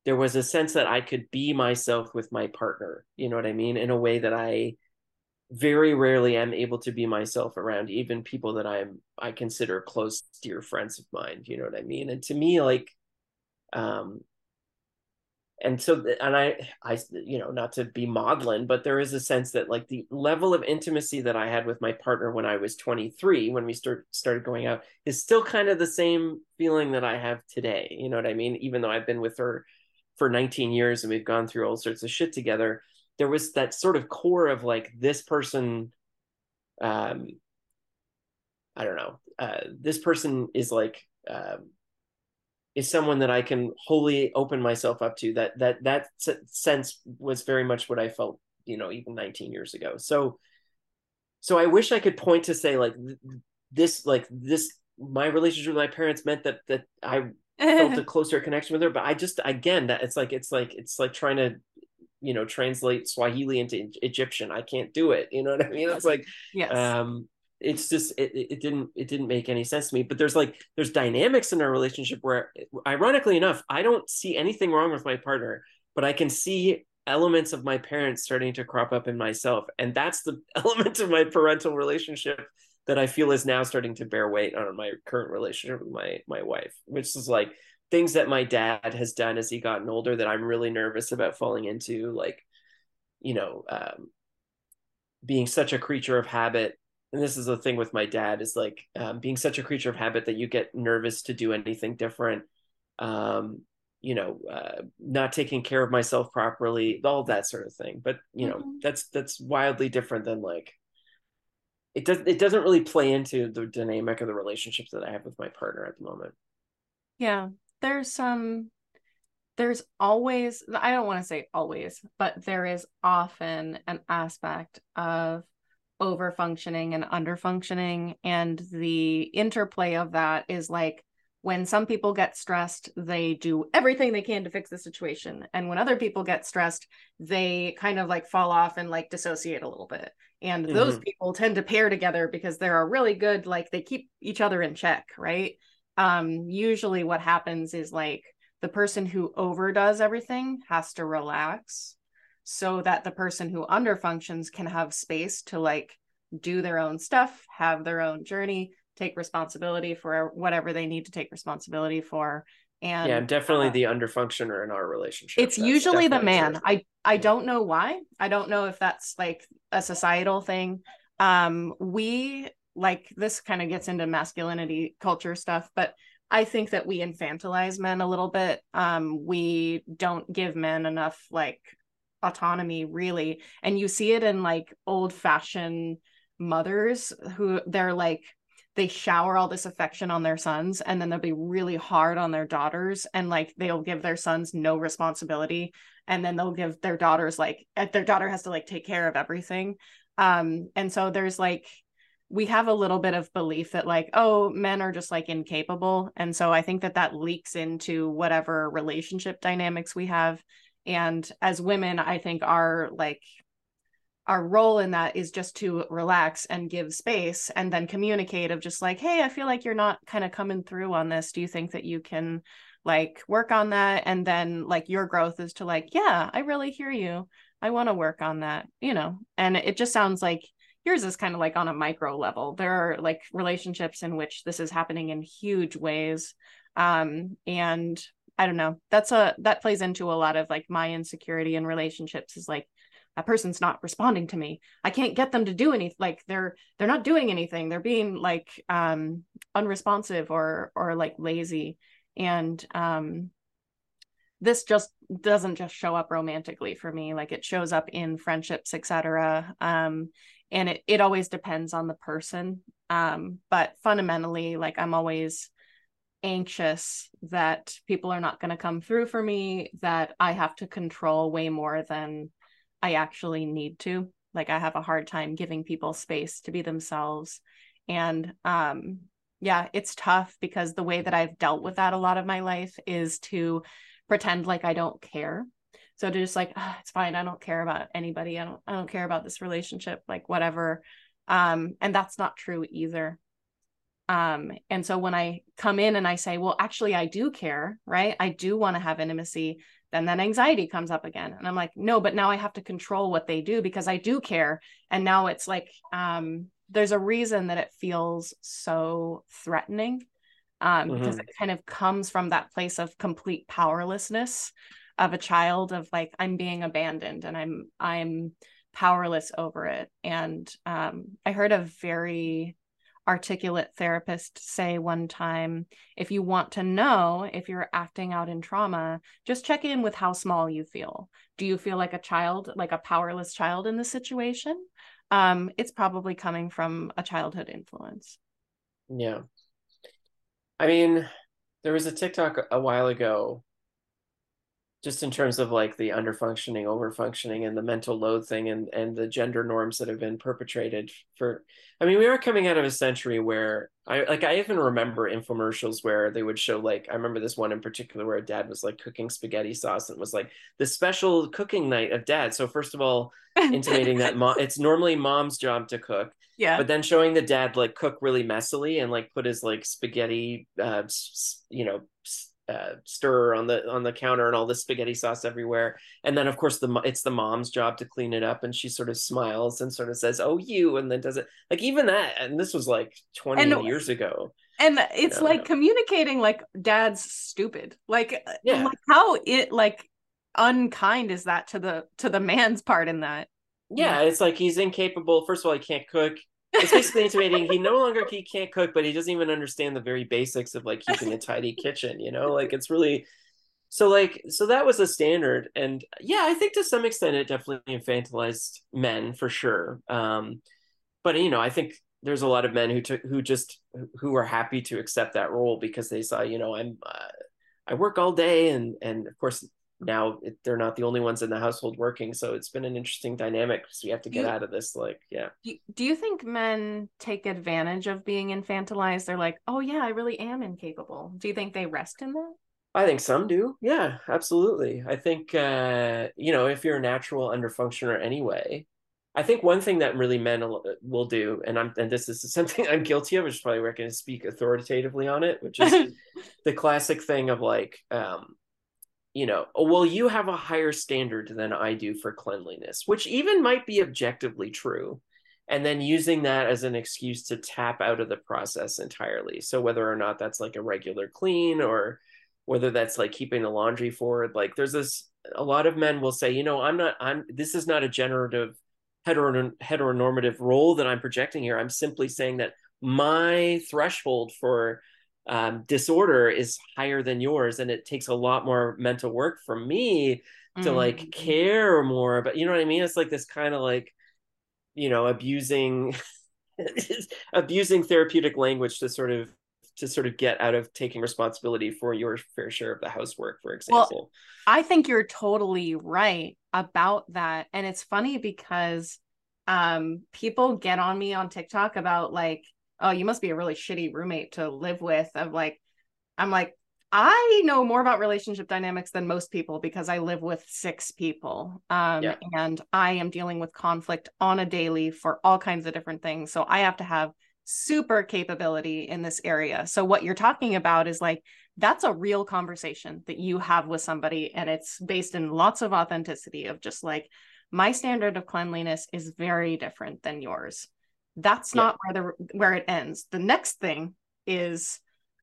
there was a sense that i could be myself with my partner you know what i mean in a way that i very rarely am able to be myself around even people that I'm I consider close dear friends of mine. You know what I mean? And to me, like, um, and so and I I you know not to be maudlin, but there is a sense that like the level of intimacy that I had with my partner when I was 23, when we start started going out, is still kind of the same feeling that I have today. You know what I mean? Even though I've been with her for 19 years and we've gone through all sorts of shit together there was that sort of core of like this person um i don't know uh this person is like um is someone that i can wholly open myself up to. That that that sense was very much what i felt you know even 19 years ago. So so i wish i could point to say like this like this my relationship with my parents meant that that i felt a closer connection with her but i just again that it's like it's like it's like trying to you know translate swahili into egyptian i can't do it you know what i mean? It's like yes. um it's just it, it didn't it didn't make any sense to me. But there's like there's dynamics in our relationship where ironically enough i don't see anything wrong with my partner but i can see elements of my parents starting to crop up in myself. And that's the element of my parental relationship that i feel is now starting to bear weight on my current relationship with my my wife which is like things that my dad has done as he gotten older that I'm really nervous about falling into, like, you know, um, being such a creature of habit. And this is the thing with my dad is like um, being such a creature of habit that you get nervous to do anything different. Um, you know, uh, not taking care of myself properly, all that sort of thing. But you know, mm-hmm. that's that's wildly different than like it does it doesn't really play into the dynamic of the relationships that I have with my partner at the moment. Yeah, there's some there's always i don't want to say always but there is often an aspect of over functioning and under functioning and the interplay of that is like when some people get stressed they do everything they can to fix the situation and when other people get stressed they kind of like fall off and like dissociate a little bit and mm-hmm. those people tend to pair together because they're a really good like they keep each other in check right um usually what happens is like the person who overdoes everything has to relax so that the person who underfunctions can have space to like do their own stuff have their own journey take responsibility for whatever they need to take responsibility for. And yeah i'm definitely uh, the underfunctioner in our relationship it's that's usually the man. true. i i don't know why. I don't know if that's like a societal thing. Um we like this kind of gets into masculinity culture stuff but i think that we infantilize men a little bit. Um we don't give men enough like autonomy really. And you see it in like old fashioned mothers who they're like they shower all this affection on their sons and then they'll be really hard on their daughters and like they'll give their sons no responsibility and then they'll give their daughters like eh, their daughter has to like take care of everything. Um and so there's like we have a little bit of belief that like oh men are just like incapable. And so i think that that leaks into whatever relationship dynamics we have. And as women i think our like our role in that is just to relax and give space and then communicate of just like hey i feel like you're not kind of coming through on this. Do you think that you can like work on that? And then like your growth is to like yeah i really hear you. I want to work on that you know? And it just sounds like yours is kind of like on a micro level. There are like relationships in which this is happening in huge ways um and i don't know that's a that plays into a lot of like my insecurity in relationships is like that person's not responding to me. I can't get them to do anything like they're they're not doing anything. They're being like um unresponsive or or like lazy. And um this just doesn't just show up romantically for me. Like it shows up in friendships etc um and it it always depends on the person. Um but fundamentally like i'm always anxious that people are not going to come through for me that i have to control way more than i actually need to. Like i have a hard time giving people space to be themselves. And um yeah it's tough because the way that i've dealt with that a lot of my life is to pretend like I don't care. So to just like, oh, it's fine. I don't care about anybody. I don't, I don't care about this relationship, like whatever. Um, and that's not true either. Um, and so when I come in and I say, well, actually, I do care, right? I do want to have intimacy, then that anxiety comes up again. And I'm like, no, but now I have to control what they do because I do care. And now it's like, um, there's a reason that it feels so threatening um, mm-hmm. because it kind of comes from that place of complete powerlessness of a child of like i'm being abandoned and i'm i'm powerless over it. And um, i heard a very articulate therapist say one time if you want to know if you're acting out in trauma just check in with how small you feel. Do you feel like a child like a powerless child in this situation? Um, it's probably coming from a childhood influence. Yeah. I mean, there was a TikTok a while ago, just in terms of like the underfunctioning, overfunctioning, and the mental load thing, and and the gender norms that have been perpetrated for. I mean, we are coming out of a century where I like I even remember infomercials where they would show like I remember this one in particular where a dad was like cooking spaghetti sauce and it was like the special cooking night of dad. So first of all, intimating that mom it's normally mom's job to cook yeah but then showing the dad like cook really messily and like put his like spaghetti uh you know uh, stir on the on the counter and all the spaghetti sauce everywhere and then of course the it's the mom's job to clean it up and she sort of smiles and sort of says oh you and then does it like even that and this was like 20 and, years ago and it's you know, like communicating like dad's stupid like yeah like how it like unkind is that to the to the man's part in that yeah, it's like he's incapable. First of all, he can't cook. It's basically intimating he no longer he can't cook, but he doesn't even understand the very basics of like keeping a tidy kitchen. You know, like it's really so like so that was a standard, and yeah, I think to some extent it definitely infantilized men for sure. Um, but you know, I think there's a lot of men who took who just who were happy to accept that role because they saw, you know, I'm uh, I work all day, and and of course now it, they're not the only ones in the household working so it's been an interesting dynamic because we have to get you, out of this like yeah. Do, do you think men take advantage of being infantilized? They're like oh yeah i really am incapable. Do you think they rest in that? I think some do. Yeah absolutely. I think uh you know if you're a natural underfunctioner anyway I think one thing that really men will do, and I'm and this is something I'm guilty of, which is probably where I can speak authoritatively on it, which is the classic thing of like, um, you know, oh, well, you have a higher standard than I do for cleanliness, which even might be objectively true. And then using that as an excuse to tap out of the process entirely. So whether or not that's like a regular clean or whether that's like keeping the laundry forward, like there's this a lot of men will say, you know, I'm not, I'm this is not a generative heteronormative role that I'm projecting here. I'm simply saying that my threshold for um, disorder is higher than yours and it takes a lot more mental work for me to mm-hmm. like care more but you know what i mean it's like this kind of like you know abusing abusing therapeutic language to sort of to sort of get out of taking responsibility for your fair share of the housework for example well, i think you're totally right about that and it's funny because um people get on me on tiktok about like oh, you must be a really shitty roommate to live with. Of like, I'm like, I know more about relationship dynamics than most people because I live with six people. Um, yeah. And I am dealing with conflict on a daily for all kinds of different things. So I have to have super capability in this area. So what you're talking about is like, that's a real conversation that you have with somebody. And it's based in lots of authenticity of just like, my standard of cleanliness is very different than yours that's yeah. not where the where it ends. The next thing is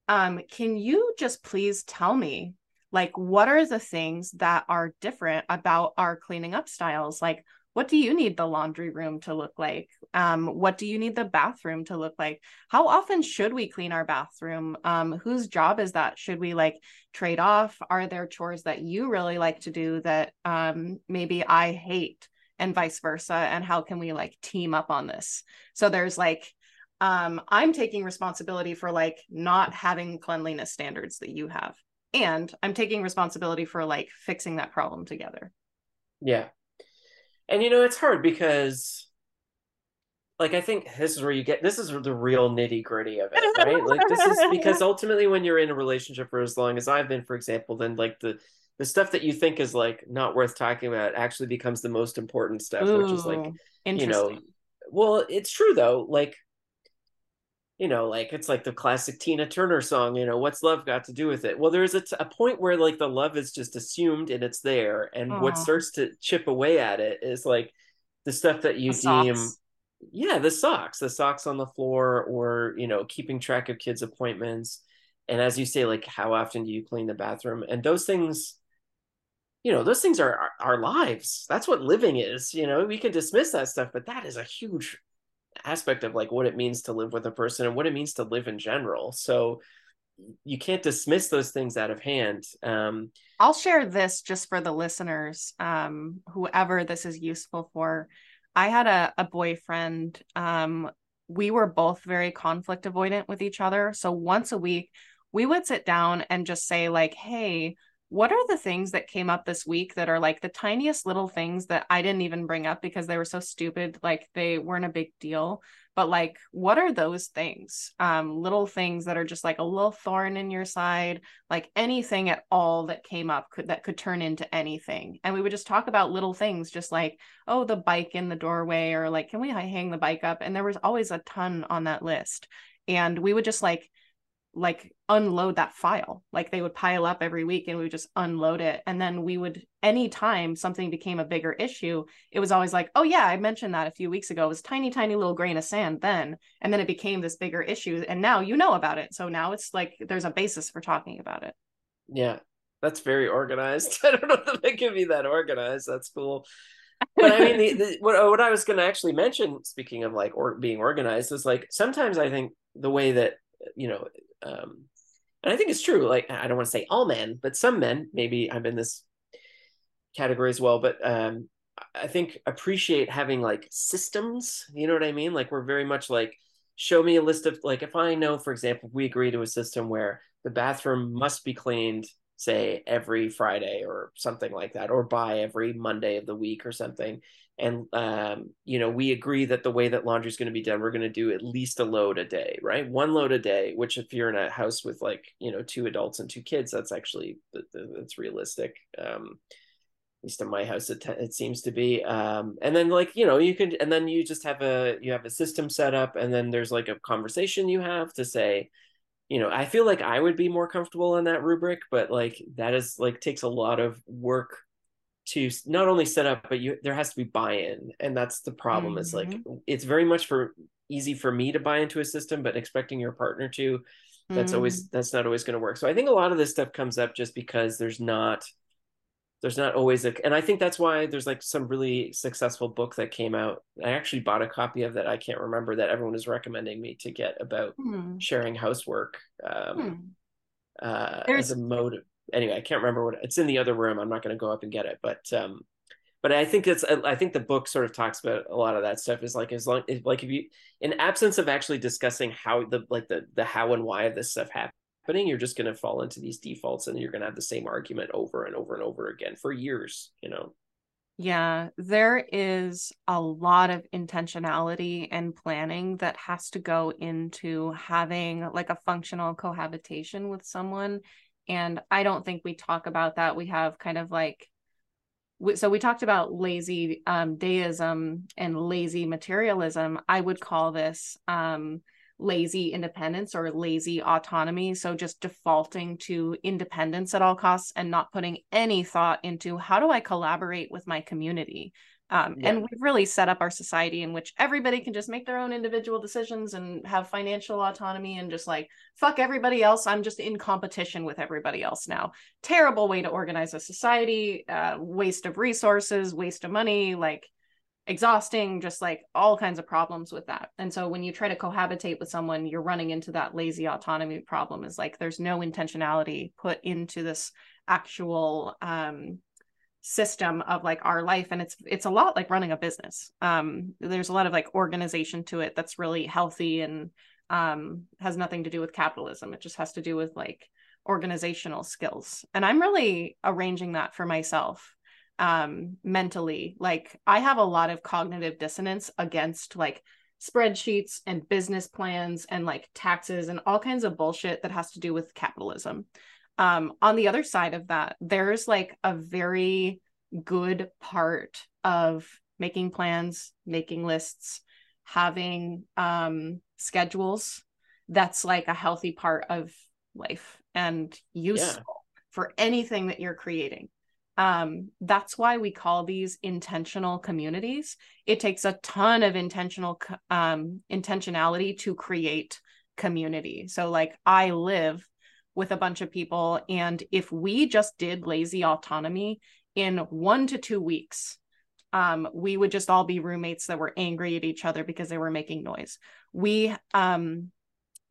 um can you just please tell me like what are the things that are different about our cleaning up styles? Like what do you need the laundry room to look like? Um, what do you need the bathroom to look like? How often should we clean our bathroom? Um, whose job is that? Should we like trade off? Are there chores that you really like to do that um, maybe i hate and vice versa and how can we like team up on this? So there's like um, i'm taking responsibility for like not having cleanliness standards that you have and i'm taking responsibility for like fixing that problem together. Yeah. And you know it's hard because like i think this is where you get this is the real nitty gritty of it right? Like this is because ultimately when you're in a relationship for as long as i've been for example then like the the stuff that you think is like not worth talking about actually becomes the most important stuff Ooh, which is like you know well it's true though like you know, like it's like the classic Tina Turner song, you know, what's love got to do with it? Well, there's a, t- a point where like the love is just assumed and it's there. And Aww. what starts to chip away at it is like the stuff that you the deem, socks. yeah, the socks, the socks on the floor, or, you know, keeping track of kids' appointments. And as you say, like, how often do you clean the bathroom? And those things, you know, those things are our, lives. That's what living is. You know, we can dismiss that stuff, but that is a huge aspect of like what it means to live with a person and what it means to live in general. So you can't dismiss those things out of hand. Um, I'll share this just for the listeners, um, whoever this is useful for. I had a, a boyfriend. Um, we were both very conflict avoidant with each other. So once a week, we would sit down and just say, like, hey, what are the things that came up this week that are like the tiniest little things that I didn't even bring up because they were so stupid, like they weren't a big deal. But like, what are those things? Um, little things that are just like a little thorn in your side, like anything at all that came up could that could turn into anything. And we would just talk about little things, just like, oh, the bike in the doorway, or like, can we hang the bike up? And there was always a ton on that list. And we would just like like unload that file. Like they would pile up every week and we would just unload it. And then we would anytime something became a bigger issue it was always like oh yeah i mentioned that a few weeks ago. It was tiny tiny little grain of sand then. And then it became this bigger issue. And now you know about it. So now it's like there's a basis for talking about it. Yeah. That's very organized. I don't know if they can be that organized. That's cool. But I mean, the, the, what what I was going to actually mention, speaking of like or being organized, is like sometimes I think the way that you know um, and I think it's true. Like I don't want to say all men, but some men, maybe I'm in this category as well. But um, I think appreciate having like systems. You know what I mean? Like we're very much like show me a list of like if I know, for example, we agree to a system where the bathroom must be cleaned, say every Friday or something like that, or by every Monday of the week or something and um, you know we agree that the way that laundry is going to be done we're going to do at least a load a day right? One load a day which if you're in a house with like you know two adults and two kids that's actually that's realistic um, at least in my house it, it seems to be um, and then like you know you can and then you just have a you have a system set up and then there's like a conversation you have to say you know i feel like i would be more comfortable in that rubric but like that is like takes a lot of work to not only set up but you there has to be buy-in and that's the problem mm-hmm. is like mm-hmm. it's very much for easy for me to buy into a system but expecting your partner to that's mm. always that's not always going to work so i think a lot of this stuff comes up just because there's not there's not always a and i think that's why there's like some really successful book that came out i actually bought a copy of that i can't remember that everyone is recommending me to get about mm. sharing housework um, mm. uh, as a mode anyway, I can't remember what it's in the other room. I'm not going to go up and get it, but um, but I think it's I think the book sort of talks about a lot of that stuff. Is like as long like if you in absence of actually discussing how the like the the how and why of this stuff happening, you're just going to fall into these defaults and you're going to have the same argument over and over and over again for years. You know. Yeah, there is a lot of intentionality and planning that has to go into having like a functional cohabitation with someone and i don't think we talk about that we have kind of like so we talked about lazy um, deism and lazy materialism i would call this um, lazy independence or lazy autonomy. So just defaulting to independence at all costs and not putting any thought into how do I collaborate with my community? Um, yeah. And we've really set up our society in which everybody can just make their own individual decisions and have financial autonomy and just like fuck everybody else. I'm just in competition with everybody else now. Terrible way to organize a society, uh, waste of resources, waste of money. Like exhausting, just like all kinds of problems with that. And so when you try to cohabitate with someone, you're running into that lazy autonomy problem is like there's no intentionality put into this actual um system of like our life and it's it's a lot like running a business. Um there's a lot of like organization to it that's really healthy and um has nothing to do with capitalism. It just has to do with like organizational skills. And i'm really arranging that for myself um mentally. Like i have a lot of cognitive dissonance against like spreadsheets and business plans and like taxes and all kinds of bullshit that has to do with capitalism um on the other side of that there's like a very good part of making plans making lists having um schedules that's like a healthy part of life and useful yeah. for anything that you're creating. Um, that's why we call these intentional communities. It takes a ton of intentional um, intentionality to create community. So like i live with a bunch of people and if we just did lazy autonomy in one to two weeks um, we would just all be roommates that were angry at each other because they were making noise we um,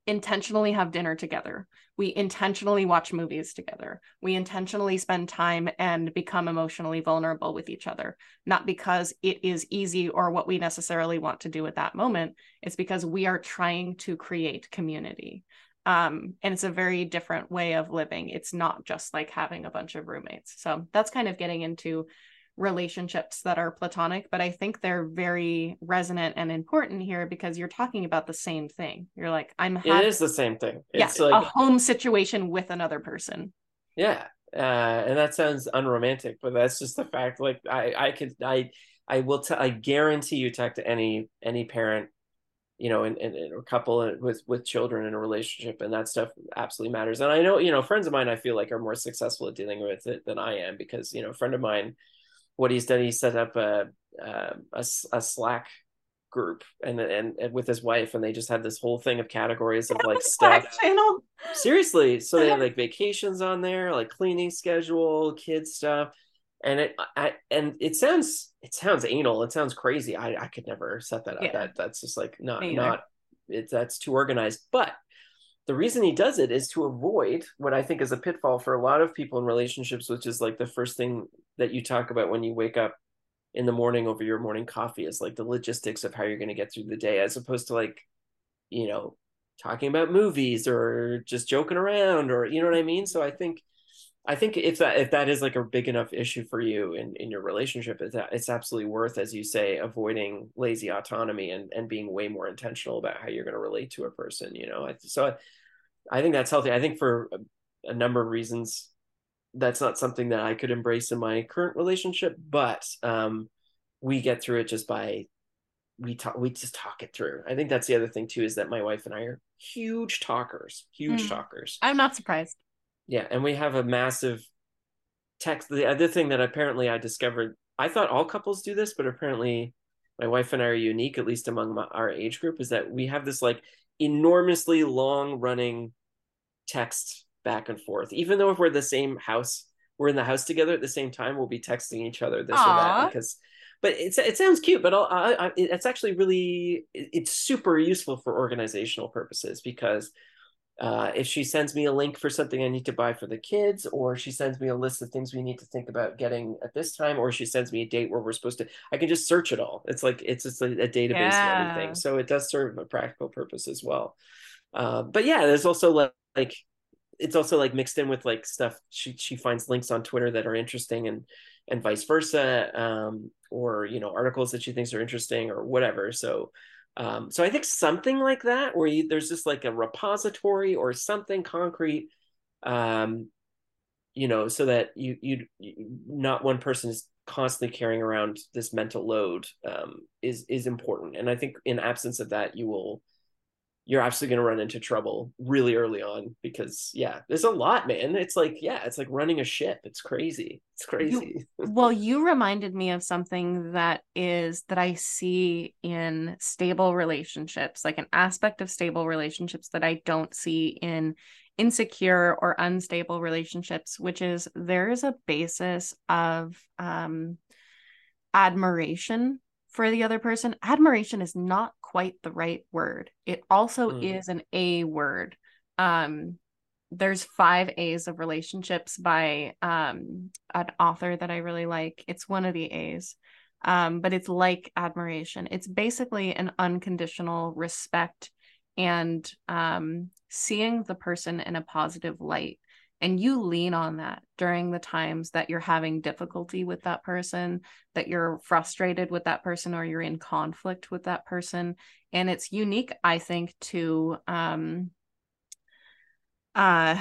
intentionally have dinner together. We intentionally watch movies together. We intentionally spend time and become emotionally vulnerable with each other, not because it is easy or what we necessarily want to do at that moment. It's because we are trying to create community. Um, and it's a very different way of living. It's not just like having a bunch of roommates. So that's kind of getting into relationships that are platonic, but I think they're very resonant and important here because you're talking about the same thing. You're like, I'm. Having, it is the same thing. It's yeah, like a home situation with another person. Yeah, uh, and that sounds unromantic, but that's just the fact. Like, I, I could, I, I will, t- I guarantee you, talk to any any parent, you know, and and a couple uh, with with children in a relationship, and that stuff absolutely matters. And I know, you know, friends of mine, I feel like are more successful at dealing with it than I am because you know, a friend of mine what he's done, he set up a um, a, a Slack group and, and, and with his wife, and they just had this whole thing of categories of like stuff. Channel. Seriously, so they have like vacations on there, like cleaning schedule, kids stuff, and it I, and it sounds it sounds anal. It sounds crazy. I I could never set that up. Yeah. That that's just like not not it's that's too organized, but the reason he does it is to avoid what I think is a pitfall for a lot of people in relationships, which is like the first thing that you talk about when you wake up in the morning over your morning coffee is like the logistics of how you're going to get through the day, as opposed to like, you know, talking about movies or just joking around or you know what I mean. So I think, I think if that if that is like a big enough issue for you in in your relationship, it's it's absolutely worth, as you say, avoiding lazy autonomy and and being way more intentional about how you're going to relate to a person. You know, so I think that's healthy. I think for a, a number of reasons that's not something that I could embrace in my current relationship, but um, we get through it just by we talk we just talk it through. I think that's the other thing too is that my wife and I are huge talkers, huge mm. talkers. I'm not surprised. Yeah, and we have a massive text. The other thing that apparently I discovered, I thought all couples do this, but apparently my wife and I are unique, at least among my, our age group, is that we have this like enormously long running text back and forth. Even though if we're the same house, we're in the house together at the same time, we'll be texting each other this Aww. or that because. But it's it sounds cute, but I'll, I, I, it's actually really it's super useful for organizational purposes because uh, if she sends me a link for something I need to buy for the kids, or she sends me a list of things we need to think about getting at this time, or she sends me a date where we're supposed to, I can just search it all. It's like it's just a, a database yeah. and everything. So it does serve a practical purpose as well. Uh, but yeah, there's also like, like it's also like mixed in with like stuff she she finds links on Twitter that are interesting and and vice versa um, or you know articles that she thinks are interesting or whatever so um, so I think something like that where you, there's just like a repository or something concrete um, you know so that you, you you not one person is constantly carrying around this mental load um, is is important. And I think in absence of that you will you're absolutely going to run into trouble really early on because yeah there's a lot man. It's like yeah it's like running a ship. It's crazy. It's crazy. you, well you reminded me of something that is that i see in stable relationships like an aspect of stable relationships that i don't see in insecure or unstable relationships which is there is a basis of um admiration for the other person. Admiration is not quite the right word. It also mm. is an A word. Um, there's five A's of relationships by um, an author that I really like. It's one of the A's, um, but it's like admiration. It's basically an unconditional respect and um, seeing the person in a positive light and you lean on that during the times that you're having difficulty with that person that you're frustrated with that person or you're in conflict with that person. And it's unique i think to um uh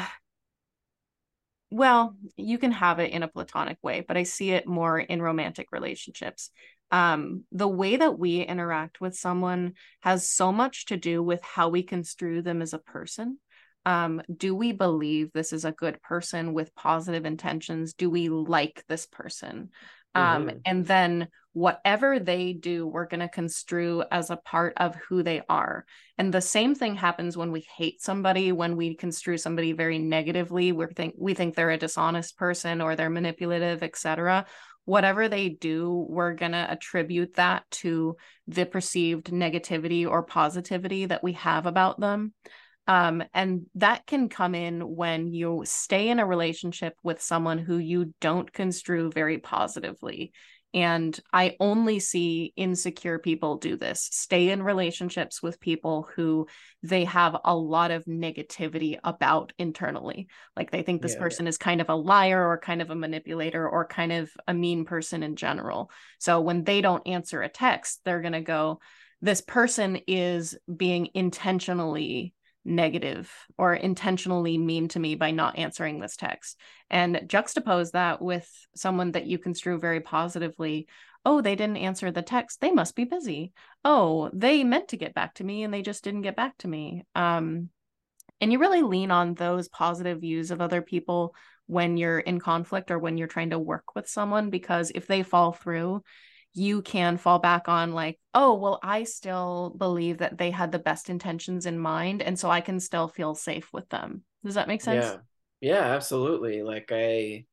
well you can have it in a platonic way but i see it more in romantic relationships. Um, the way that we interact with someone has so much to do with how we construe them as a person um, do we believe this is a good person with positive intentions? Do we like this person? Um, mm-hmm. and then whatever they do, we're going to construe as a part of who they are. And the same thing happens when we hate somebody, when we construe somebody very negatively. We think we think they're a dishonest person or they're manipulative, etc. Whatever they do, we're going to attribute that to the perceived negativity or positivity that we have about them. Um, and that can come in when you stay in a relationship with someone who you don't construe very positively. And I only see insecure people do this stay in relationships with people who they have a lot of negativity about internally. Like they think this yeah. person is kind of a liar or kind of a manipulator or kind of a mean person in general. So when they don't answer a text, they're going to go, This person is being intentionally negative or intentionally mean to me by not answering this text. And juxtapose that with someone that you construe very positively. Oh they didn't answer the text. They must be busy. Oh they meant to get back to me and they just didn't get back to me. Um and you really lean on those positive views of other people when you're in conflict or when you're trying to work with someone because if they fall through you can fall back on like oh well i still believe that they had the best intentions in mind and so i can still feel safe with them. Does that make sense? Yeah. Yeah absolutely like i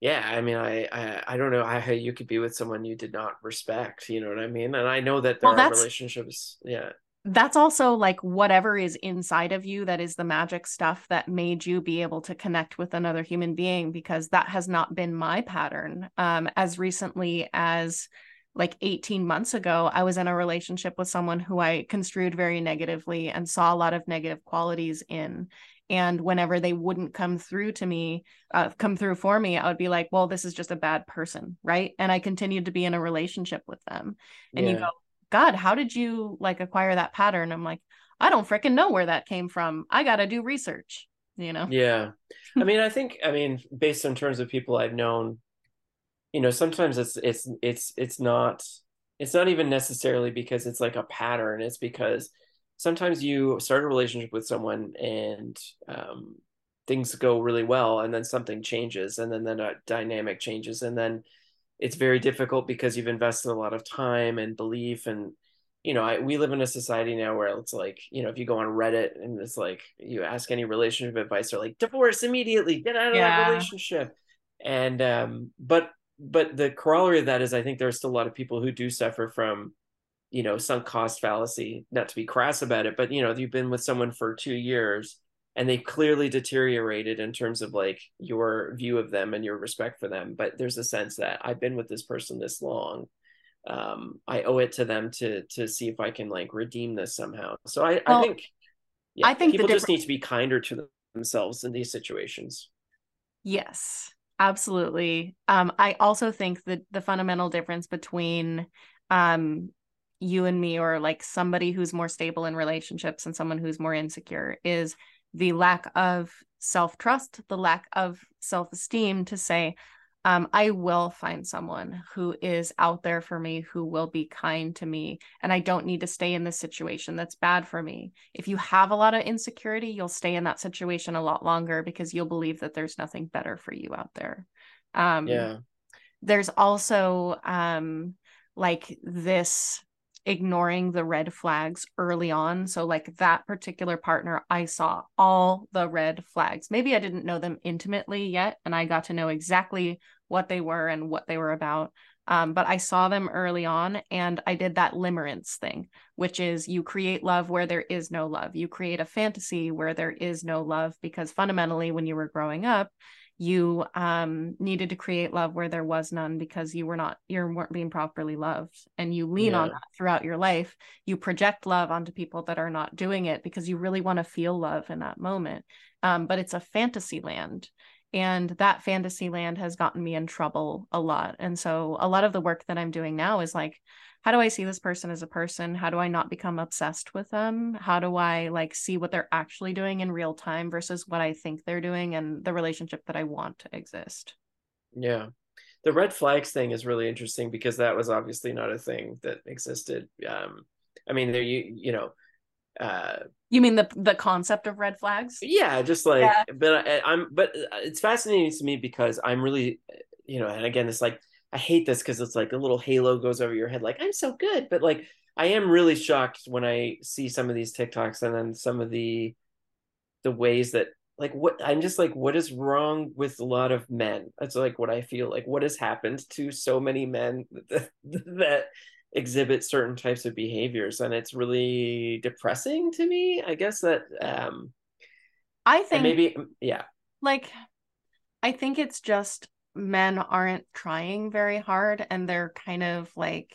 yeah i mean i i, I don't know how you could be with someone you did not respect you know what i mean? And i know that there well, are relationships yeah that's also like whatever is inside of you that is the magic stuff that made you be able to connect with another human being because that has not been my pattern. Um as recently as like 18 months ago i was in a relationship with someone who i construed very negatively and saw a lot of negative qualities in. And whenever they wouldn't come through to me uh, come through for me i would be like well this is just a bad person right? And i continued to be in a relationship with them. And yeah. you go God, how did you like acquire that pattern? I'm like, I don't freaking know where that came from. I got to do research, you know? Yeah. I mean, I think, I mean, based on terms of people I've known, you know, sometimes it's, it's, it's, it's not, it's not even necessarily because it's like a pattern. It's because sometimes you start a relationship with someone and, um, things go really well and then something changes and then the dynamic changes and then it's very difficult because you've invested a lot of time and belief and you know I, we live in a society now where it's like you know if you go on reddit and it's like you ask any relationship advice they're like divorce immediately get out of yeah. that relationship and um but but the corollary of that is i think there's still a lot of people who do suffer from you know sunk cost fallacy not to be crass about it but you know you've been with someone for two years and they clearly deteriorated in terms of like your view of them and your respect for them but there's a sense that i've been with this person this long um, i owe it to them to to see if i can like redeem this somehow. So i well, i think yeah, i think people just need to be kinder to themselves in these situations. Yes absolutely. Um, i also think that the fundamental difference between um, you and me or like somebody who's more stable in relationships and someone who's more insecure is the lack of self trust, the lack of self esteem to say, um, I will find someone who is out there for me, who will be kind to me, and I don't need to stay in this situation that's bad for me. If you have a lot of insecurity, you'll stay in that situation a lot longer because you'll believe that there's nothing better for you out there. Um, yeah. There's also um, like this ignoring the red flags early on. So, like that particular partner, I saw all the red flags. Maybe I didn't know them intimately yet, and I got to know exactly what they were and what they were about. Um, but I saw them early on, and I did that limerence thing, which is you create love where there is no love. You create a fantasy where there is no love, because fundamentally, when you were growing up, you um, needed to create love where there was none because you were not you weren't being properly loved. And you lean yeah. on that throughout your life. You project love onto people that are not doing it because you really want to feel love in that moment. Um, but it's a fantasy land and that fantasy land has gotten me in trouble a lot. And so a lot of the work that i'm doing now is like how do I see this person as a person? How do I not become obsessed with them? How do I like see what they're actually doing in real time versus what I think they're doing and the relationship that I want to exist? Yeah. The red flags thing is really interesting because that was obviously not a thing that existed. Um, I mean, there you you know, uh, you mean the the concept of red flags? Yeah, just like, yeah. but I, I'm, but it's fascinating to me because I'm really, you know, and again, it's like I hate this because it's like a little halo goes over your head, like I'm so good, but like I am really shocked when I see some of these TikToks and then some of the the ways that like what I'm just like what is wrong with a lot of men? That's like what I feel like what has happened to so many men that, that exhibit certain types of behaviors and it's really depressing to me. I guess that um I think maybe yeah. Like I think it's just men aren't trying very hard and they're kind of like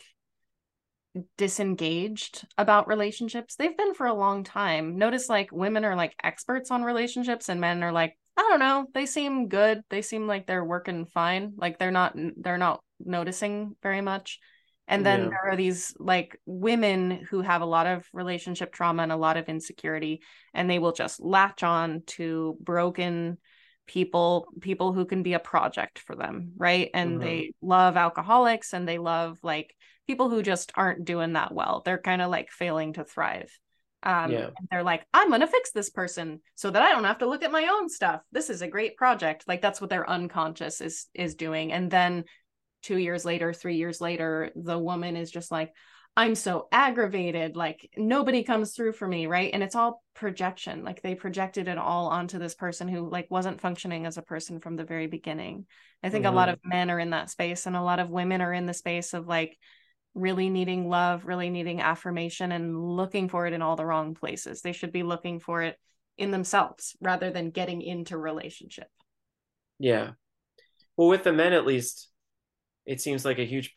disengaged about relationships. They've been for a long time. Notice like women are like experts on relationships and men are like, I don't know, they seem good. They seem like they're working fine. Like they're not they're not noticing very much. And then yeah. there are these like women who have a lot of relationship trauma and a lot of insecurity and they will just latch on to broken people people who can be a project for them right? And mm-hmm. they love alcoholics and they love like people who just aren't doing that well. They're kind of like failing to thrive. Um yeah. they're like i'm gonna fix this person so that i don't have to look at my own stuff. This is a great project. Like that's what their unconscious is is doing. And then two years later three years later the woman is just like I'm so aggravated, like nobody comes through for me, right? And it's all projection. Like they projected it all onto this person who like wasn't functioning as a person from the very beginning. I think mm-hmm. a lot mm-hmm. of men are in that space and a lot of women are in the space of like really needing love, really needing affirmation and looking for it in all the wrong places. They should be looking for it in themselves rather than getting into relationship. Yeah. Well, with the men at least, it seems like a huge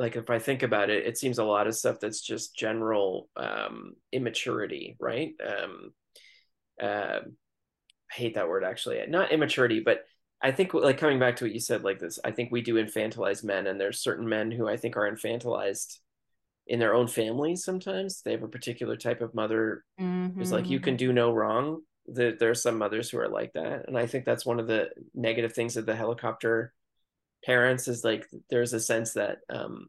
like if I think about it, it seems a lot of stuff that's just general um, immaturity, right? Um, uh, I hate that word actually, not immaturity, but I think like coming back to what you said, like this, I think we do infantilize men, and there's certain men who I think are infantilized in their own families. Sometimes they have a particular type of mother mm-hmm. who's like, you can do no wrong. There, there are some mothers who are like that, and I think that's one of the negative things of the helicopter parents is like there's a sense that um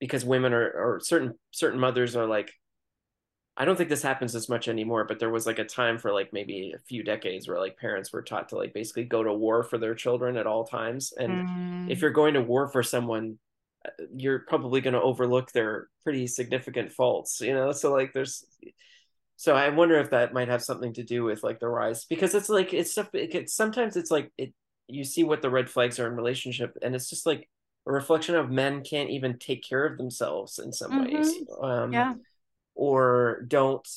because women are or certain certain mothers are like I don't think this happens as much anymore, but there was like a time for like maybe a few decades where like parents were taught to like basically go to war for their children at all times. And mm. if you're going to war for someone, uh, you're probably going to overlook their pretty significant faults, you know? So like there's, so I wonder if that might have something to do with like the rise because it's like, it's stuff, it, it, sometimes it's like, it, you see what the red flags are in relationship and it's just like a reflection of men can't even take care of themselves in some mm-hmm. ways um, yeah. or don't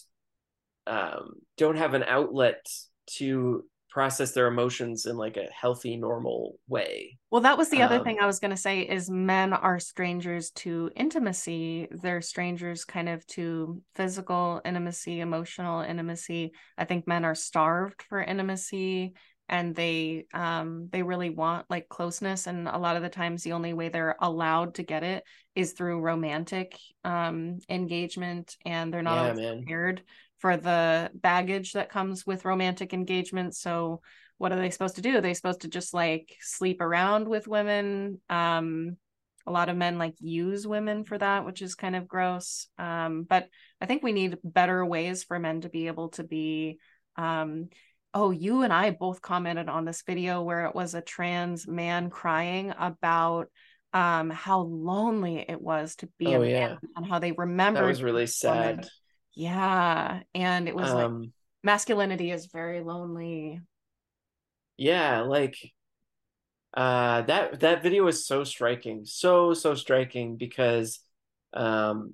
um, don't have an outlet to process their emotions in like a healthy normal way well that was the other um, thing i was going to say is men are strangers to intimacy they're strangers kind of to physical intimacy emotional intimacy i think men are starved for intimacy and they um they really want like closeness and a lot of the times the only way they're allowed to get it is through romantic um engagement and they're not yeah, prepared for the baggage that comes with romantic engagement. So what are they supposed to do? Are they supposed to just like sleep around with women? Um a lot of men like use women for that which is kind of gross. Um but i think we need better ways for men to be able to be um oh you and i both commented on this video where it was a trans man crying about um how lonely it was to be oh, a yeah. man and how they remember that was really sad woman. yeah and it was um, like masculinity is very lonely yeah like uh that that video was so striking so so striking because um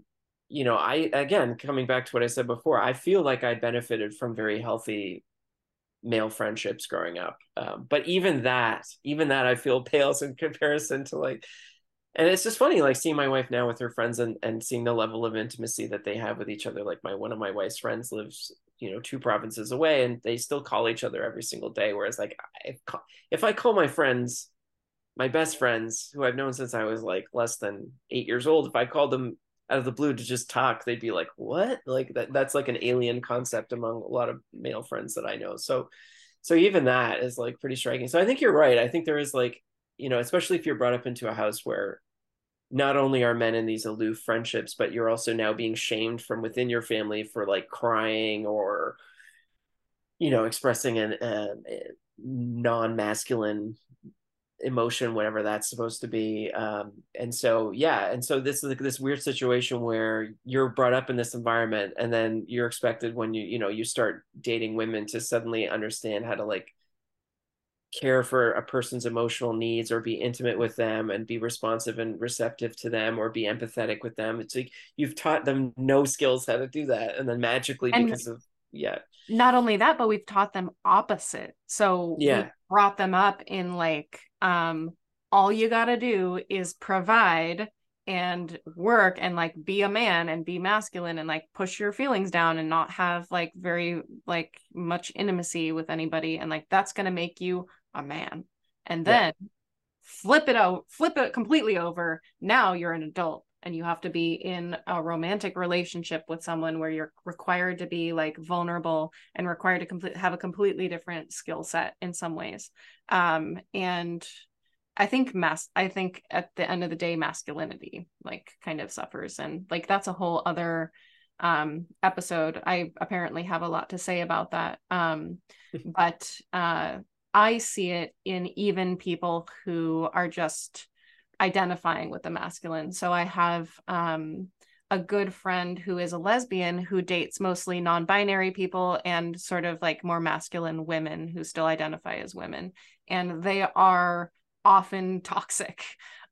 you know i again coming back to what i said before i feel like i benefited from very healthy male friendships growing up. Um, but even that even that i feel pales in comparison to like and it's just funny like seeing my wife now with her friends and, and seeing the level of intimacy that they have with each other. Like my one of my wife's friends lives you know two provinces away and they still call each other every single day. Whereas like if, if i call my friends my best friends who i've known since i was like less than eight years old if i called them out of the blue to just talk they'd be like what? Like that that's like an alien concept among a lot of male friends that i know. So so even that is like pretty striking. So i think you're right. I think there is like you know especially if you're brought up into a house where not only are men in these aloof friendships, but you're also now being shamed from within your family for like crying or, you know, expressing an uh, non-masculine emotion, whatever that's supposed to be. Um, and so, yeah, and so this is like this weird situation where you're brought up in this environment, and then you're expected when you, you know, you start dating women to suddenly understand how to like care for a person's emotional needs or be intimate with them and be responsive and receptive to them or be empathetic with them. It's like you've taught them no skills how to do that and then magically and because of yeah. not only that but we've taught them opposite. So yeah brought them up in like um all you got to do is provide and work and like be a man and be masculine and like push your feelings down and not have like very like much intimacy with anybody. And like that's going to make you a man. And then yeah. flip it out flip it completely over. Now you're an adult and you have to be in a romantic relationship with someone where you're required to be like vulnerable and required to complete have a completely different skill set in some ways. Um and i think mass i think at the end of the day masculinity like kind of suffers and like that's a whole other um episode. I apparently have a lot to say about that. Um but uh I see it in even people who are just identifying with the masculine. So I have um, a good friend who is a lesbian who dates mostly non binary people and sort of like more masculine women who still identify as women. And they are often toxic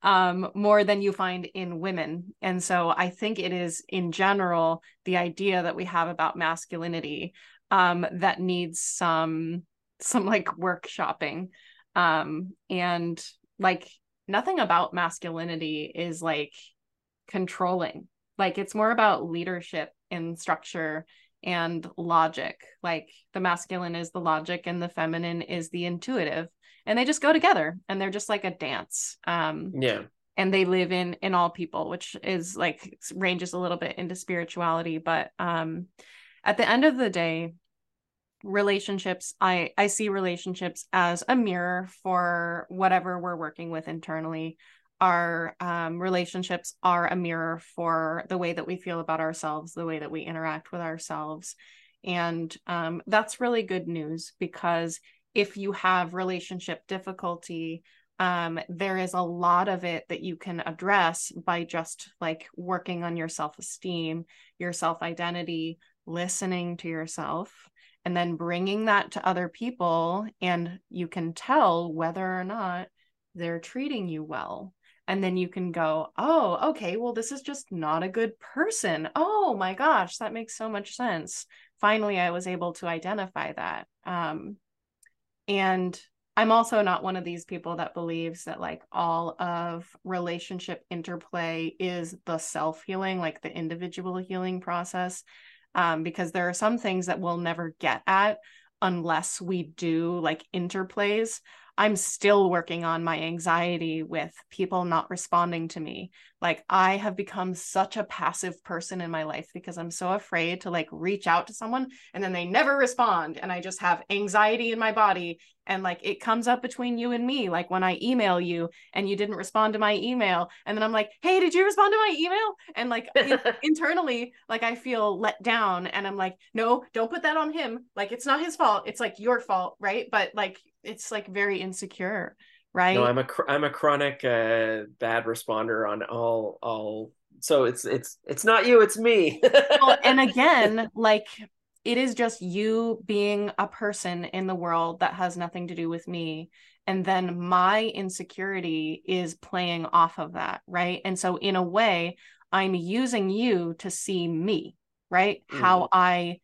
um, more than you find in women. And so I think it is, in general, the idea that we have about masculinity um, that needs some some like workshopping um and like nothing about masculinity is like controlling. Like it's more about leadership and structure and logic. Like the masculine is the logic and the feminine is the intuitive and they just go together and they're just like a dance um yeah. and they live in in all people which is like ranges a little bit into spirituality but um at the end of the day relationships i i see relationships as a mirror for whatever we're working with internally. Our um, relationships are a mirror for the way that we feel about ourselves the way that we interact with ourselves. And um, that's really good news because if you have relationship difficulty um, there is a lot of it that you can address by just like working on your self-esteem your self-identity listening to yourself and then bringing that to other people and you can tell whether or not they're treating you well. And then you can go oh okay well this is just not a good person. Oh my gosh that makes so much sense. Finally i was able to identify that um, and i'm also not one of these people that believes that like all of relationship interplay is the self healing like the individual healing process um, because there are some things that we'll never get at unless we do like interplays. I'm still working on my anxiety with people not responding to me, like I have become such a passive person in my life because I'm so afraid to like reach out to someone and then they never respond and I just have anxiety in my body and like it comes up between you and me like when I email you and you didn't respond to my email and then I'm like, "Hey, did you respond to my email?" and like internally like I feel let down and I'm like, "No, don't put that on him. Like it's not his fault. It's like your fault, right?" But like it's like very insecure right? No i'm a i'm a chronic uh, bad responder on all all so it's it's it's not you it's me. Well, and again like it is just you being a person in the world that has nothing to do with me and then my insecurity is playing off of that right? And so in a way i'm using you to see me right? Mm. how i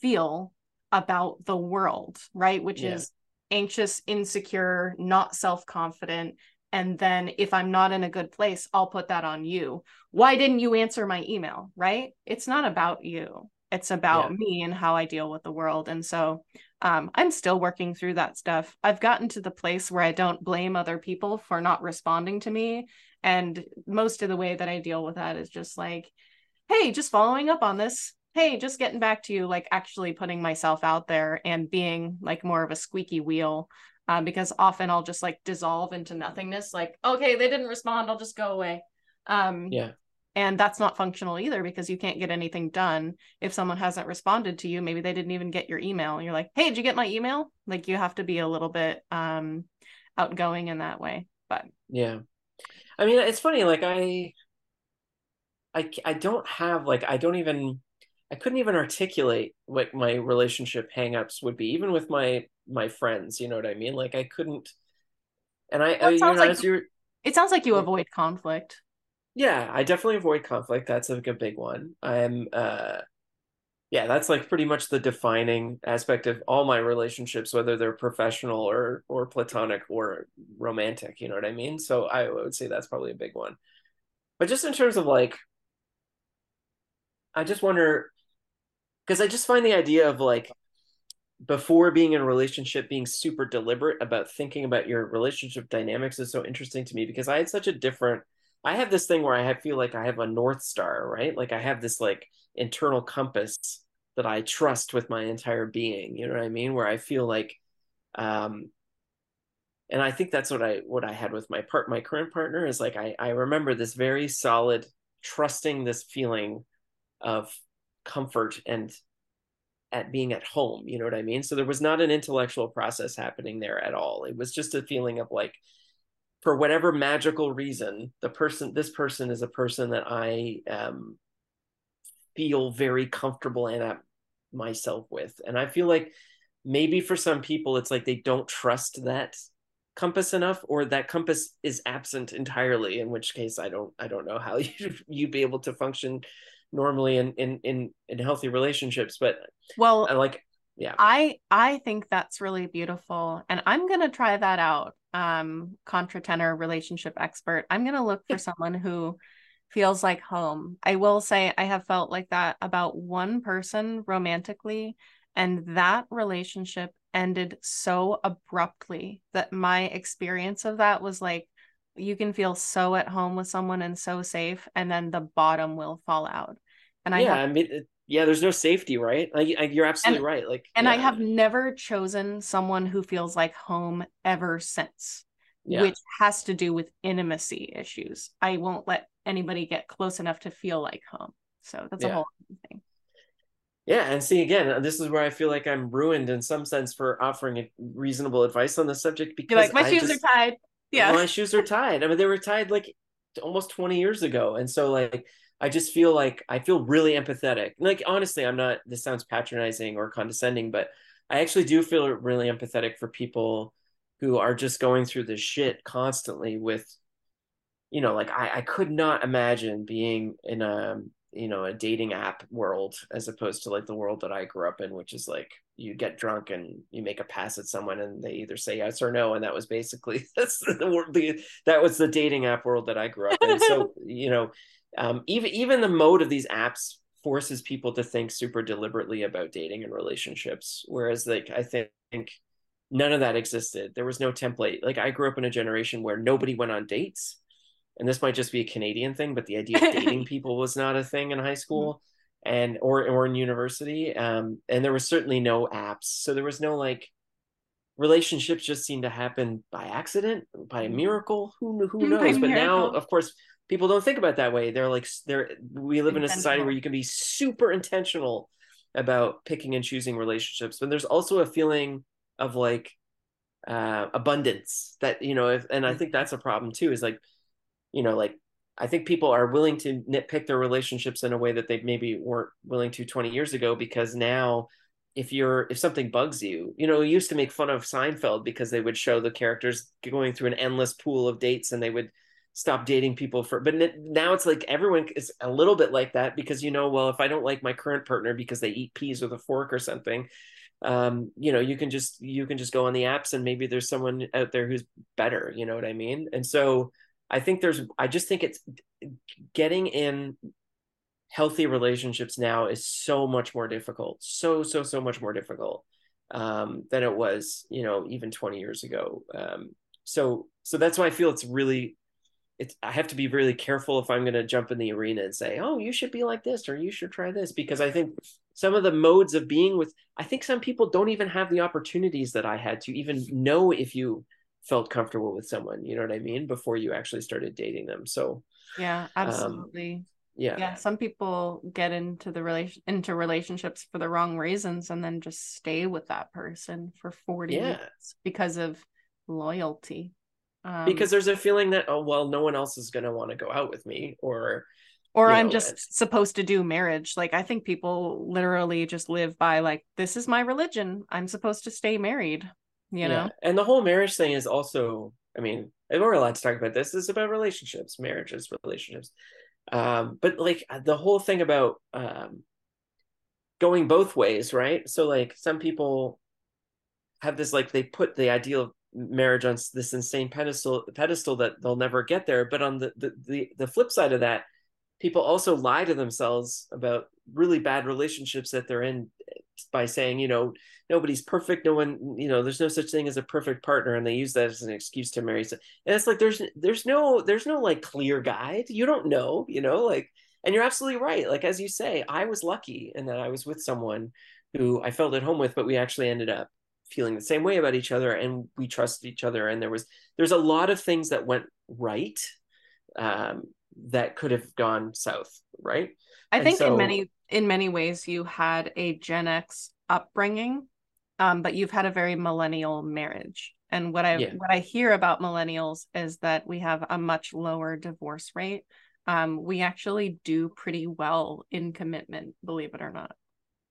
feel about the world right? Which yeah. is anxious, insecure, not self confident. And then if I'm not in a good place, I'll put that on you. Why didn't you answer my email? Right? It's not about you. It's about yeah. me and how I deal with the world. And so um, I'm still working through that stuff. I've gotten to the place where I don't blame other people for not responding to me. And most of the way that I deal with that is just like, hey, just following up on this hey just getting back to you like actually putting myself out there and being like more of a squeaky wheel um, because often i'll just like dissolve into nothingness like okay they didn't respond i'll just go away. Um, yeah. and that's not functional either because you can't get anything done. If someone hasn't responded to you maybe they didn't even get your email and you're like hey did you get my email? Like you have to be a little bit um outgoing in that way but yeah. I mean it's funny like i i i don't have like i don't even I couldn't even articulate what my relationship hangups would be, even with my my friends. You know what I mean? Like I couldn't. And I, well, it, sounds know, like, you it sounds like you avoid conflict. Yeah, I definitely avoid conflict. That's like a big one. I'm, uh, yeah, that's like pretty much the defining aspect of all my relationships, whether they're professional or or platonic or romantic. You know what I mean? So I would say that's probably a big one. But just in terms of like, I just wonder because I just find the idea of like before being in a relationship being super deliberate about thinking about your relationship dynamics is so interesting to me because I had such a different I have this thing where I feel like I have a north star, right? Like I have this like internal compass that I trust with my entire being, you know what I mean? Where I feel like um and I think that's what I what I had with my part my current partner is like I I remember this very solid trusting this feeling of comfort and at being at home you know what i mean? So there was not an intellectual process happening there at all. It was just a feeling of like for whatever magical reason the person this person is a person that i um, feel very comfortable and at myself with. And i feel like maybe for some people it's like they don't trust that compass enough or that compass is absent entirely in which case i don't i don't know how you you'd be able to function normally in in in, in healthy relationships but well I like yeah. I i think that's really beautiful and i'm gonna try that out um contratenor relationship expert. I'm gonna look for someone who feels like home. I will say i have felt like that about one person romantically and that relationship ended so abruptly that my experience of that was like you can feel so at home with someone and so safe and then the bottom will fall out and i yeah have, i mean yeah there's no safety right? Like you're absolutely and, right like and yeah. i have never chosen someone who feels like home ever since yeah. which has to do with intimacy issues. I won't let anybody get close enough to feel like home. So that's yeah. a whole thing. Yeah and see again uh, this is where i feel like i'm ruined in some sense for offering reasonable advice on the subject because You're like my I shoes just, are tied. Yeah. My shoes are tied. I mean they were tied like almost 20 years ago. And so like i just feel like i feel really empathetic. Like honestly i'm not this sounds patronizing or condescending but i actually do feel really empathetic for people who are just going through this shit constantly with you know like i, I could not imagine being in a you know a dating app world as opposed to like the world that i grew up in which is like you get drunk and you make a pass at someone and they either say yes or no and that was basically that's the, the that was the dating app world that I grew up in. So you know um, even even the mode of these apps forces people to think super deliberately about dating and relationships whereas like I think none of that existed there was no template like I grew up in a generation where nobody went on dates and this might just be a Canadian thing, but the idea of dating people was not a thing in high school and or or in university. Um, and there was certainly no apps, so there was no like relationships just seem to happen by accident, by a mm-hmm. miracle. Who who knows? but now, of course, people don't think about that way. They're like they're we live in a society where you can be super intentional about picking and choosing relationships, but there's also a feeling of like uh, abundance that you know, if, and I think that's a problem too. Is like you know, like I think people are willing to nitpick their relationships in a way that they maybe weren't willing to 20 years ago because now if you're if something bugs you you know used to make fun of seinfeld because they would show the characters going through an endless pool of dates and they would stop dating people for but now it's like everyone is a little bit like that because you know well if i don't like my current partner because they eat peas with a fork or something um you know you can just you can just go on the apps and maybe there's someone out there who's better you know what i mean? And so i think there's i just think it's getting in healthy relationships now is so much more difficult so so so much more difficult um, than it was you know even 20 years ago um, so so that's why i feel it's really it's i have to be really careful if i'm going to jump in the arena and say oh you should be like this or you should try this because i think some of the modes of being with i think some people don't even have the opportunities that i had to even know if you felt comfortable with someone you know what i mean before you actually started dating them. So yeah um, absolutely. um, yeah. Yeah some people get into the relation into relationships for the wrong reasons and then just stay with that person for 40 yeah. years because of loyalty um, because there's a feeling that oh well no one else is going to want to go out with me or or i'm know, just supposed to do marriage like i think people literally just live by like this is my religion i'm supposed to stay married you yeah. know and the whole marriage thing is also i mean we're allowed to talk about this. This is about relationships, marriages, relationships. Um, but like the whole thing about um, going both ways, right? So like some people have this like they put the ideal of marriage on this insane pedestal pedestal that they'll never get there. But on the the the, the flip side of that, people also lie to themselves about really bad relationships that they're in eh, by saying, you know, nobody's perfect. No one, you know, there's no such thing as a perfect partner, and they use that as an excuse to marry. And it's like there's there's no there's no like clear guide. You don't know, you know, like. And you're absolutely right. Like as you say, I was lucky in that I was with someone who I felt at home with, but we actually ended up feeling the same way about each other, and we trusted each other. And there was there's a lot of things that went right um, that could have gone south, right? I and think so, in many in many ways you had a Gen X upbringing, um, but you've had a very millennial marriage. And what I yeah. what I hear about millennials is that we have a much lower divorce rate. Um, we actually do pretty well in commitment, believe it or not.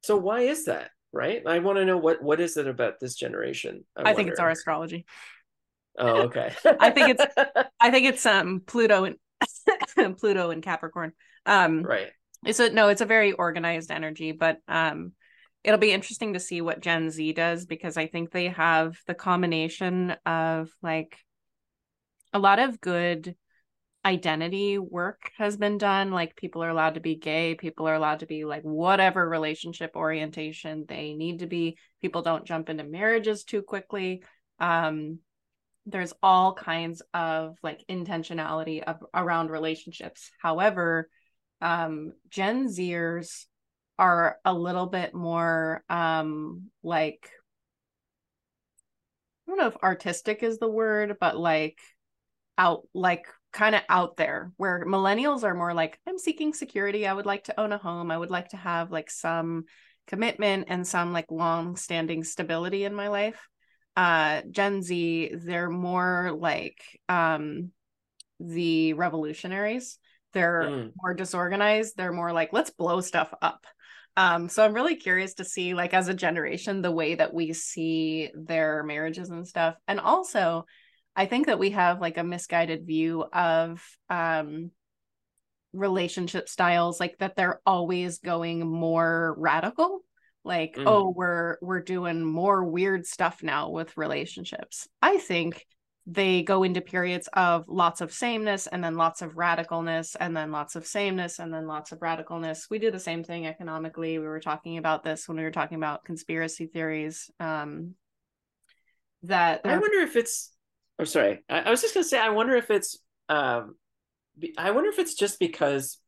So why is that? Right? I want to know what what is it about this generation? I, I think it's our astrology. Oh, okay. I think it's I think it's um Pluto and Pluto and Capricorn. Um, right it's a no it's a very organized energy but um it'll be interesting to see what gen z does because i think they have the combination of like a lot of good identity work has been done like people are allowed to be gay people are allowed to be like whatever relationship orientation they need to be. People don't jump into marriages too quickly. Um there's all kinds of like intentionality of, around relationships. However um gen zers are a little bit more um like I don't know if artistic is the word, but like out like kind of out there where millennials are more like I'm seeking security. I would like to own a home. I would like to have like some commitment and some like long standing stability in my life. Uh Gen Z, they're more like um the revolutionaries they're mm. more disorganized they're more like let's blow stuff up um so i'm really curious to see like as a generation the way that we see their marriages and stuff and also i think that we have like a misguided view of um relationship styles like that they're always going more radical. Like mm. oh we're we're doing more weird stuff now with relationships. I think they go into periods of lots of sameness and then lots of radicalness and then lots of sameness and then lots of radicalness. We do the same thing economically. We were talking about this when we were talking about conspiracy theories um that i wonder if it's oh sorry I, I was just gonna say i wonder if it's um I wonder if it's just because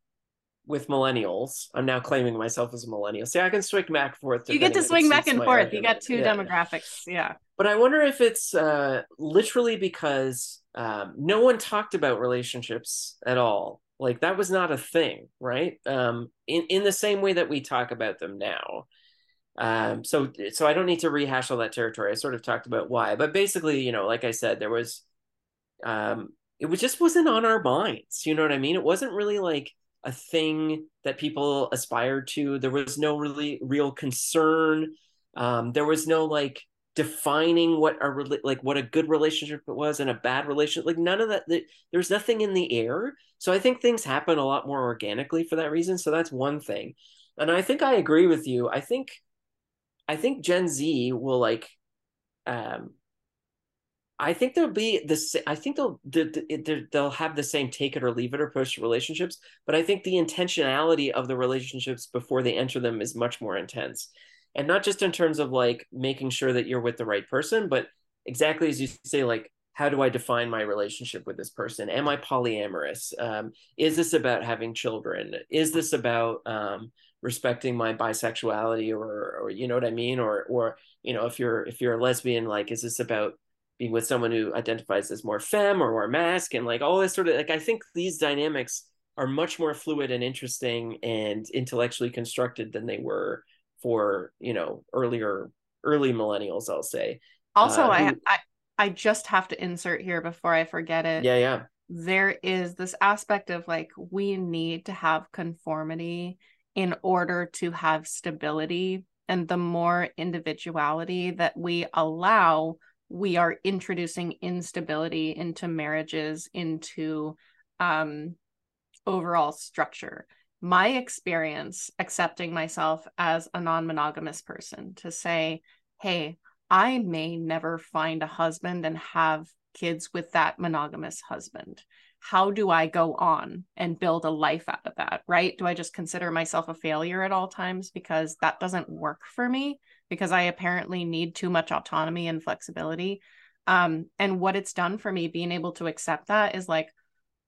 with millennials, I'm now claiming myself as a millennial. See, I can swing back and forth. You get to swing back and forth. You got two yeah. demographics. Yeah. But I wonder if it's uh, literally because um, no one talked about relationships at all. Like that was not a thing, right? Um, in in the same way that we talk about them now. Um, so so I don't need to rehash all that territory. I sort of talked about why, but basically, you know, like I said, there was um, it was just wasn't on our minds. You know what I mean? It wasn't really like a thing that people aspired to. There was no really real concern. Um, there was no like defining what a like what a good relationship was and a bad relationship. Like none of that. There's nothing in the air. So I think things happen a lot more organically for that reason. So that's one thing. And I think I agree with you. I think I think Gen Z will like um I think there'll be this. I think they'll they'll have the same take it or leave it approach to relationships, but I think the intentionality of the relationships before they enter them is much more intense, and not just in terms of like making sure that you're with the right person, but exactly as you say, like how do I define my relationship with this person? Am I polyamorous? Um, is this about having children? Is this about um, respecting my bisexuality, or, or you know what I mean? Or, or you know, if you're if you're a lesbian, like, is this about being with someone who identifies as more femme or more masc and like all this sort of like I think these dynamics are much more fluid and interesting and intellectually constructed than they were for you know earlier early millennials I'll say. Also, uh, I, I I just have to insert here before I forget it. Yeah, yeah. There is this aspect of like we need to have conformity in order to have stability and the more individuality that we allow we are introducing instability into marriages, into um, overall structure. My experience accepting myself as a non monogamous person to say, hey, I may never find a husband and have kids with that monogamous husband. How do I go on and build a life out of that? Right? Do I just consider myself a failure at all times because that doesn't work for me? because I apparently need too much autonomy and flexibility. Um, and what it's done for me, being able to accept that is like,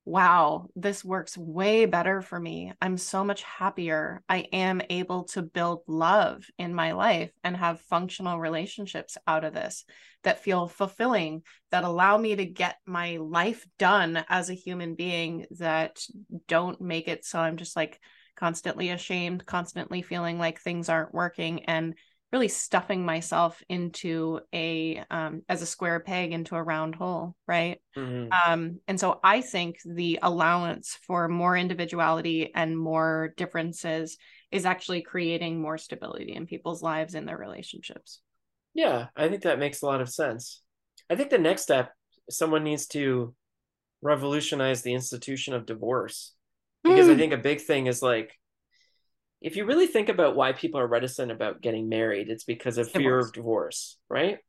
wow, this works way better for me. I'm so much happier. I am able to build love in my life and have functional relationships out of this that feel fulfilling, that allow me to get my life done as a human being, that don't make it so I'm just like constantly ashamed, constantly feeling like things aren't working. And really stuffing myself into a um, as a square peg into a round hole right mm-hmm. um, and so i think the allowance for more individuality and more differences is actually creating more stability in people's lives and their relationships yeah i think that makes a lot of sense i think the next step someone needs to revolutionize the institution of divorce because mm. i think a big thing is like if you really think about why people are reticent about getting married, it's because of fear of divorce, right?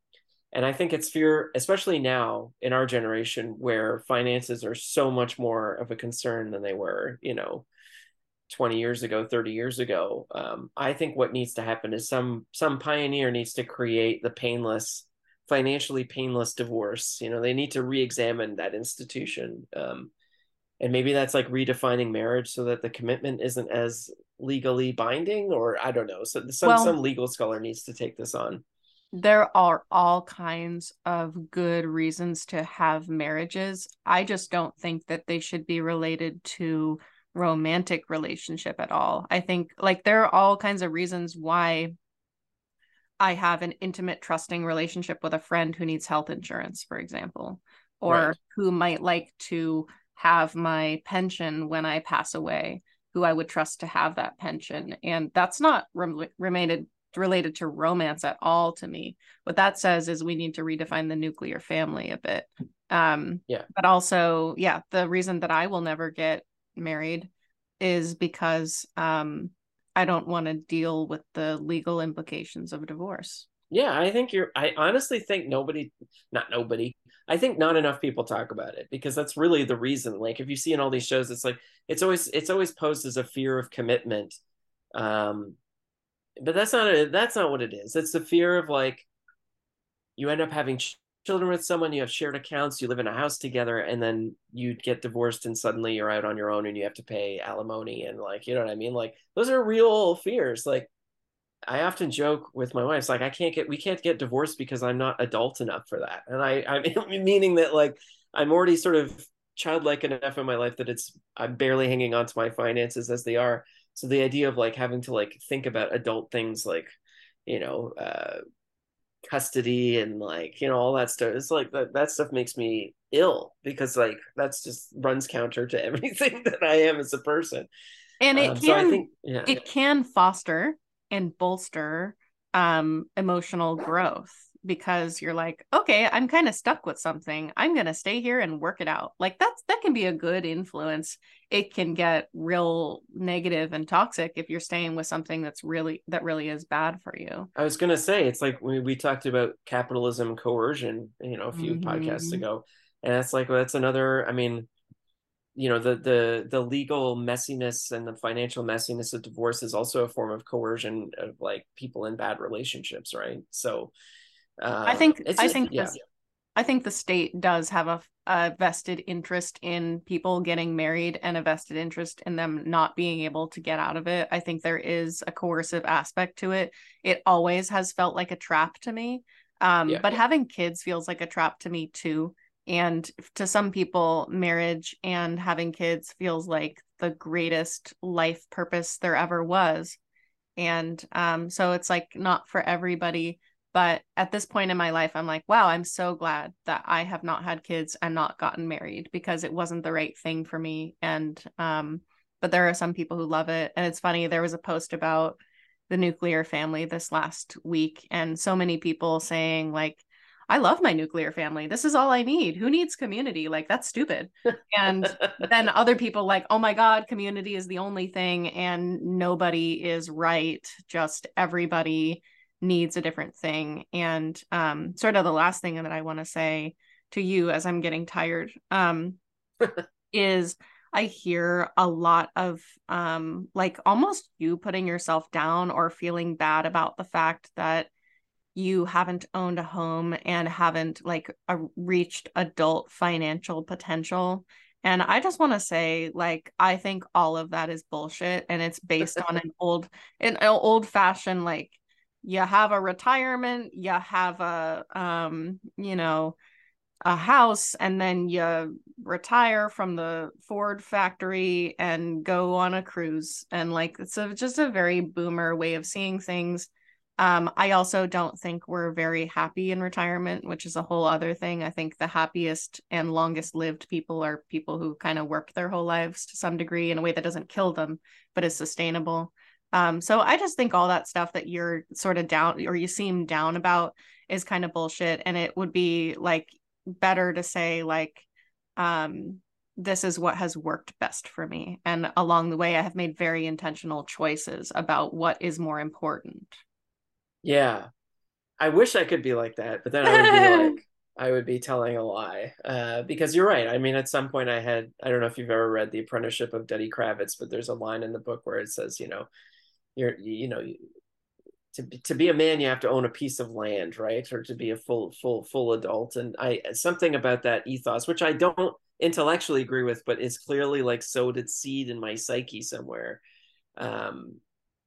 And I think it's fear, especially now in our generation where finances are so much more of a concern than they were, you know, 20 years ago, 30 years ago. Um, I think what needs to happen is some some pioneer needs to create the painless, financially painless divorce. You know, they need to re-examine that institution. Um, and maybe that's like redefining marriage so that the commitment isn't as legally binding or i don't know. So some well, some legal scholar needs to take this on. There are all kinds of good reasons to have marriages. I just don't think that they should be related to romantic relationship at all. I think like there are all kinds of reasons why i have an intimate trusting relationship with a friend who needs health insurance for example or right. who might like to have my pension when i pass away who I would trust to have that pension. And that's not remained related to romance at all to me. What that says is we need to redefine the nuclear family a bit. Um, yeah. But also, yeah, the reason that I will never get married is because um, I don't want to deal with the legal implications of divorce. Yeah, I think you're. I honestly think nobody, not nobody. I think not enough people talk about it because that's really the reason. Like, if you see in all these shows, it's like it's always it's always posed as a fear of commitment, um, but that's not a, that's not what it is. It's the fear of like you end up having children with someone, you have shared accounts, you live in a house together, and then you get divorced and suddenly you're out on your own and you have to pay alimony and like, you know what I mean? Like those are real fears. Like I often joke with my wife, it's like I can't get we can't get divorced because I'm not adult enough for that. And I I'm meaning that like I'm already sort of childlike enough in my life that it's I'm barely hanging on to my finances as they are. So the idea of like having to like think about adult things like, you know, uh custody and like, you know, all that stuff. It's like that that stuff makes me ill because like that's just runs counter to everything that I am as a person. And it um, can so think, yeah. it can foster and bolster um emotional growth because you're like okay i'm kind of stuck with something. I'm going to stay here and work it out. Like that's that can be a good influence. It can get real negative and toxic if you're staying with something that's really that really is bad for you. I was going to say it's like we, we talked about capitalism coercion you know a few mm-hmm. podcasts ago and it's like well, that's another i mean you know the the the legal messiness and the financial messiness of divorce is also a form of coercion of like people in bad relationships right? So uh, i think i think yeah. this, i think the state does have a, a vested interest in people getting married and a vested interest in them not being able to get out of it. I think there is a coercive aspect to it. It always has felt like a trap to me. Um, yeah. but having kids feels like a trap to me too and to some people, marriage and having kids feels like the greatest life purpose there ever was. And um, so it's like not for everybody. But at this point in my life, I'm like, wow, I'm so glad that I have not had kids and not gotten married because it wasn't the right thing for me. And, um, but there are some people who love it. And it's funny, there was a post about the nuclear family this last week, and so many people saying, like, I love my nuclear family. This is all I need. Who needs community? Like that's stupid. And then other people like, "Oh my god, community is the only thing and nobody is right. Just everybody needs a different thing." And um sort of the last thing that I want to say to you as I'm getting tired um is I hear a lot of um like almost you putting yourself down or feeling bad about the fact that you haven't owned a home and haven't like a, reached adult financial potential. And i just want to say like i think all of that is bullshit and it's based on an old an old fashioned like you have a retirement you have a um you know a house and then you retire from the Ford factory and go on a cruise. And like it's a, just a very boomer way of seeing things um, I also don't think we're very happy in retirement, which is a whole other thing. I think the happiest and longest lived people are people who kind of work their whole lives to some degree in a way that doesn't kill them, but is sustainable. Um, so I just think all that stuff that you're sort of down or you seem down about is kind of bullshit. And it would be like better to say, like, um, this is what has worked best for me. And along the way, I have made very intentional choices about what is more important. Yeah. I wish I could be like that, but then I would be like I would be telling a lie. Uh, because you're right. I mean, at some point I had I don't know if you've ever read The Apprenticeship of Duddy Kravitz, but there's a line in the book where it says, you know, you're you know, to be, to be a man you have to own a piece of land, right? Or to be a full full full adult and I something about that ethos which I don't intellectually agree with, but is clearly like sowed its seed in my psyche somewhere. Um,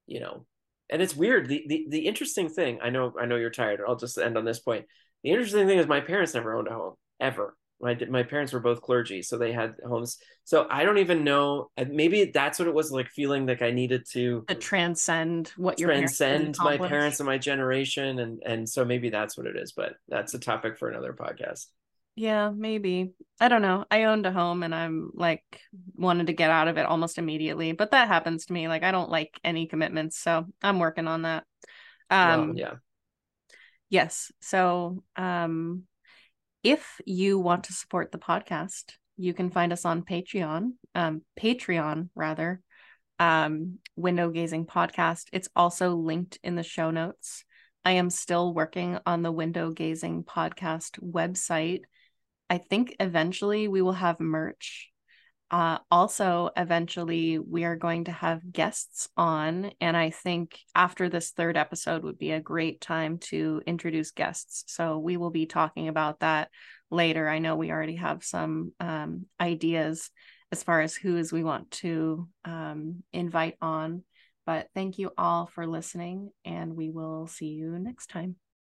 you know, and it's weird. The, the the interesting thing, I know I know you're tired. I'll just end on this point. The interesting thing is my parents never owned a home ever. My my parents were both clergy, so they had homes. So I don't even know. Maybe that's what it was like, feeling like I needed to to transcend what your transcend my parents and my generation, and and so maybe that's what it is. But that's a topic for another podcast. Yeah, maybe. I don't know. I owned a home and I'm like wanted to get out of it almost immediately, but that happens to me. Like I don't like any commitments, so I'm working on that. Um well, yeah. Yes. So, um if you want to support the podcast, you can find us on Patreon, um Patreon rather. Um Window Gazing podcast. It's also linked in the show notes. I am still working on the Window Gazing podcast website I think eventually we will have merch. uh, also, eventually, we are going to have guests on. And I think after this third episode would be a great time to introduce guests. So we will be talking about that later. I know we already have some um, ideas as far as who is we want to um, invite on. But thank you all for listening, and we will see you next time.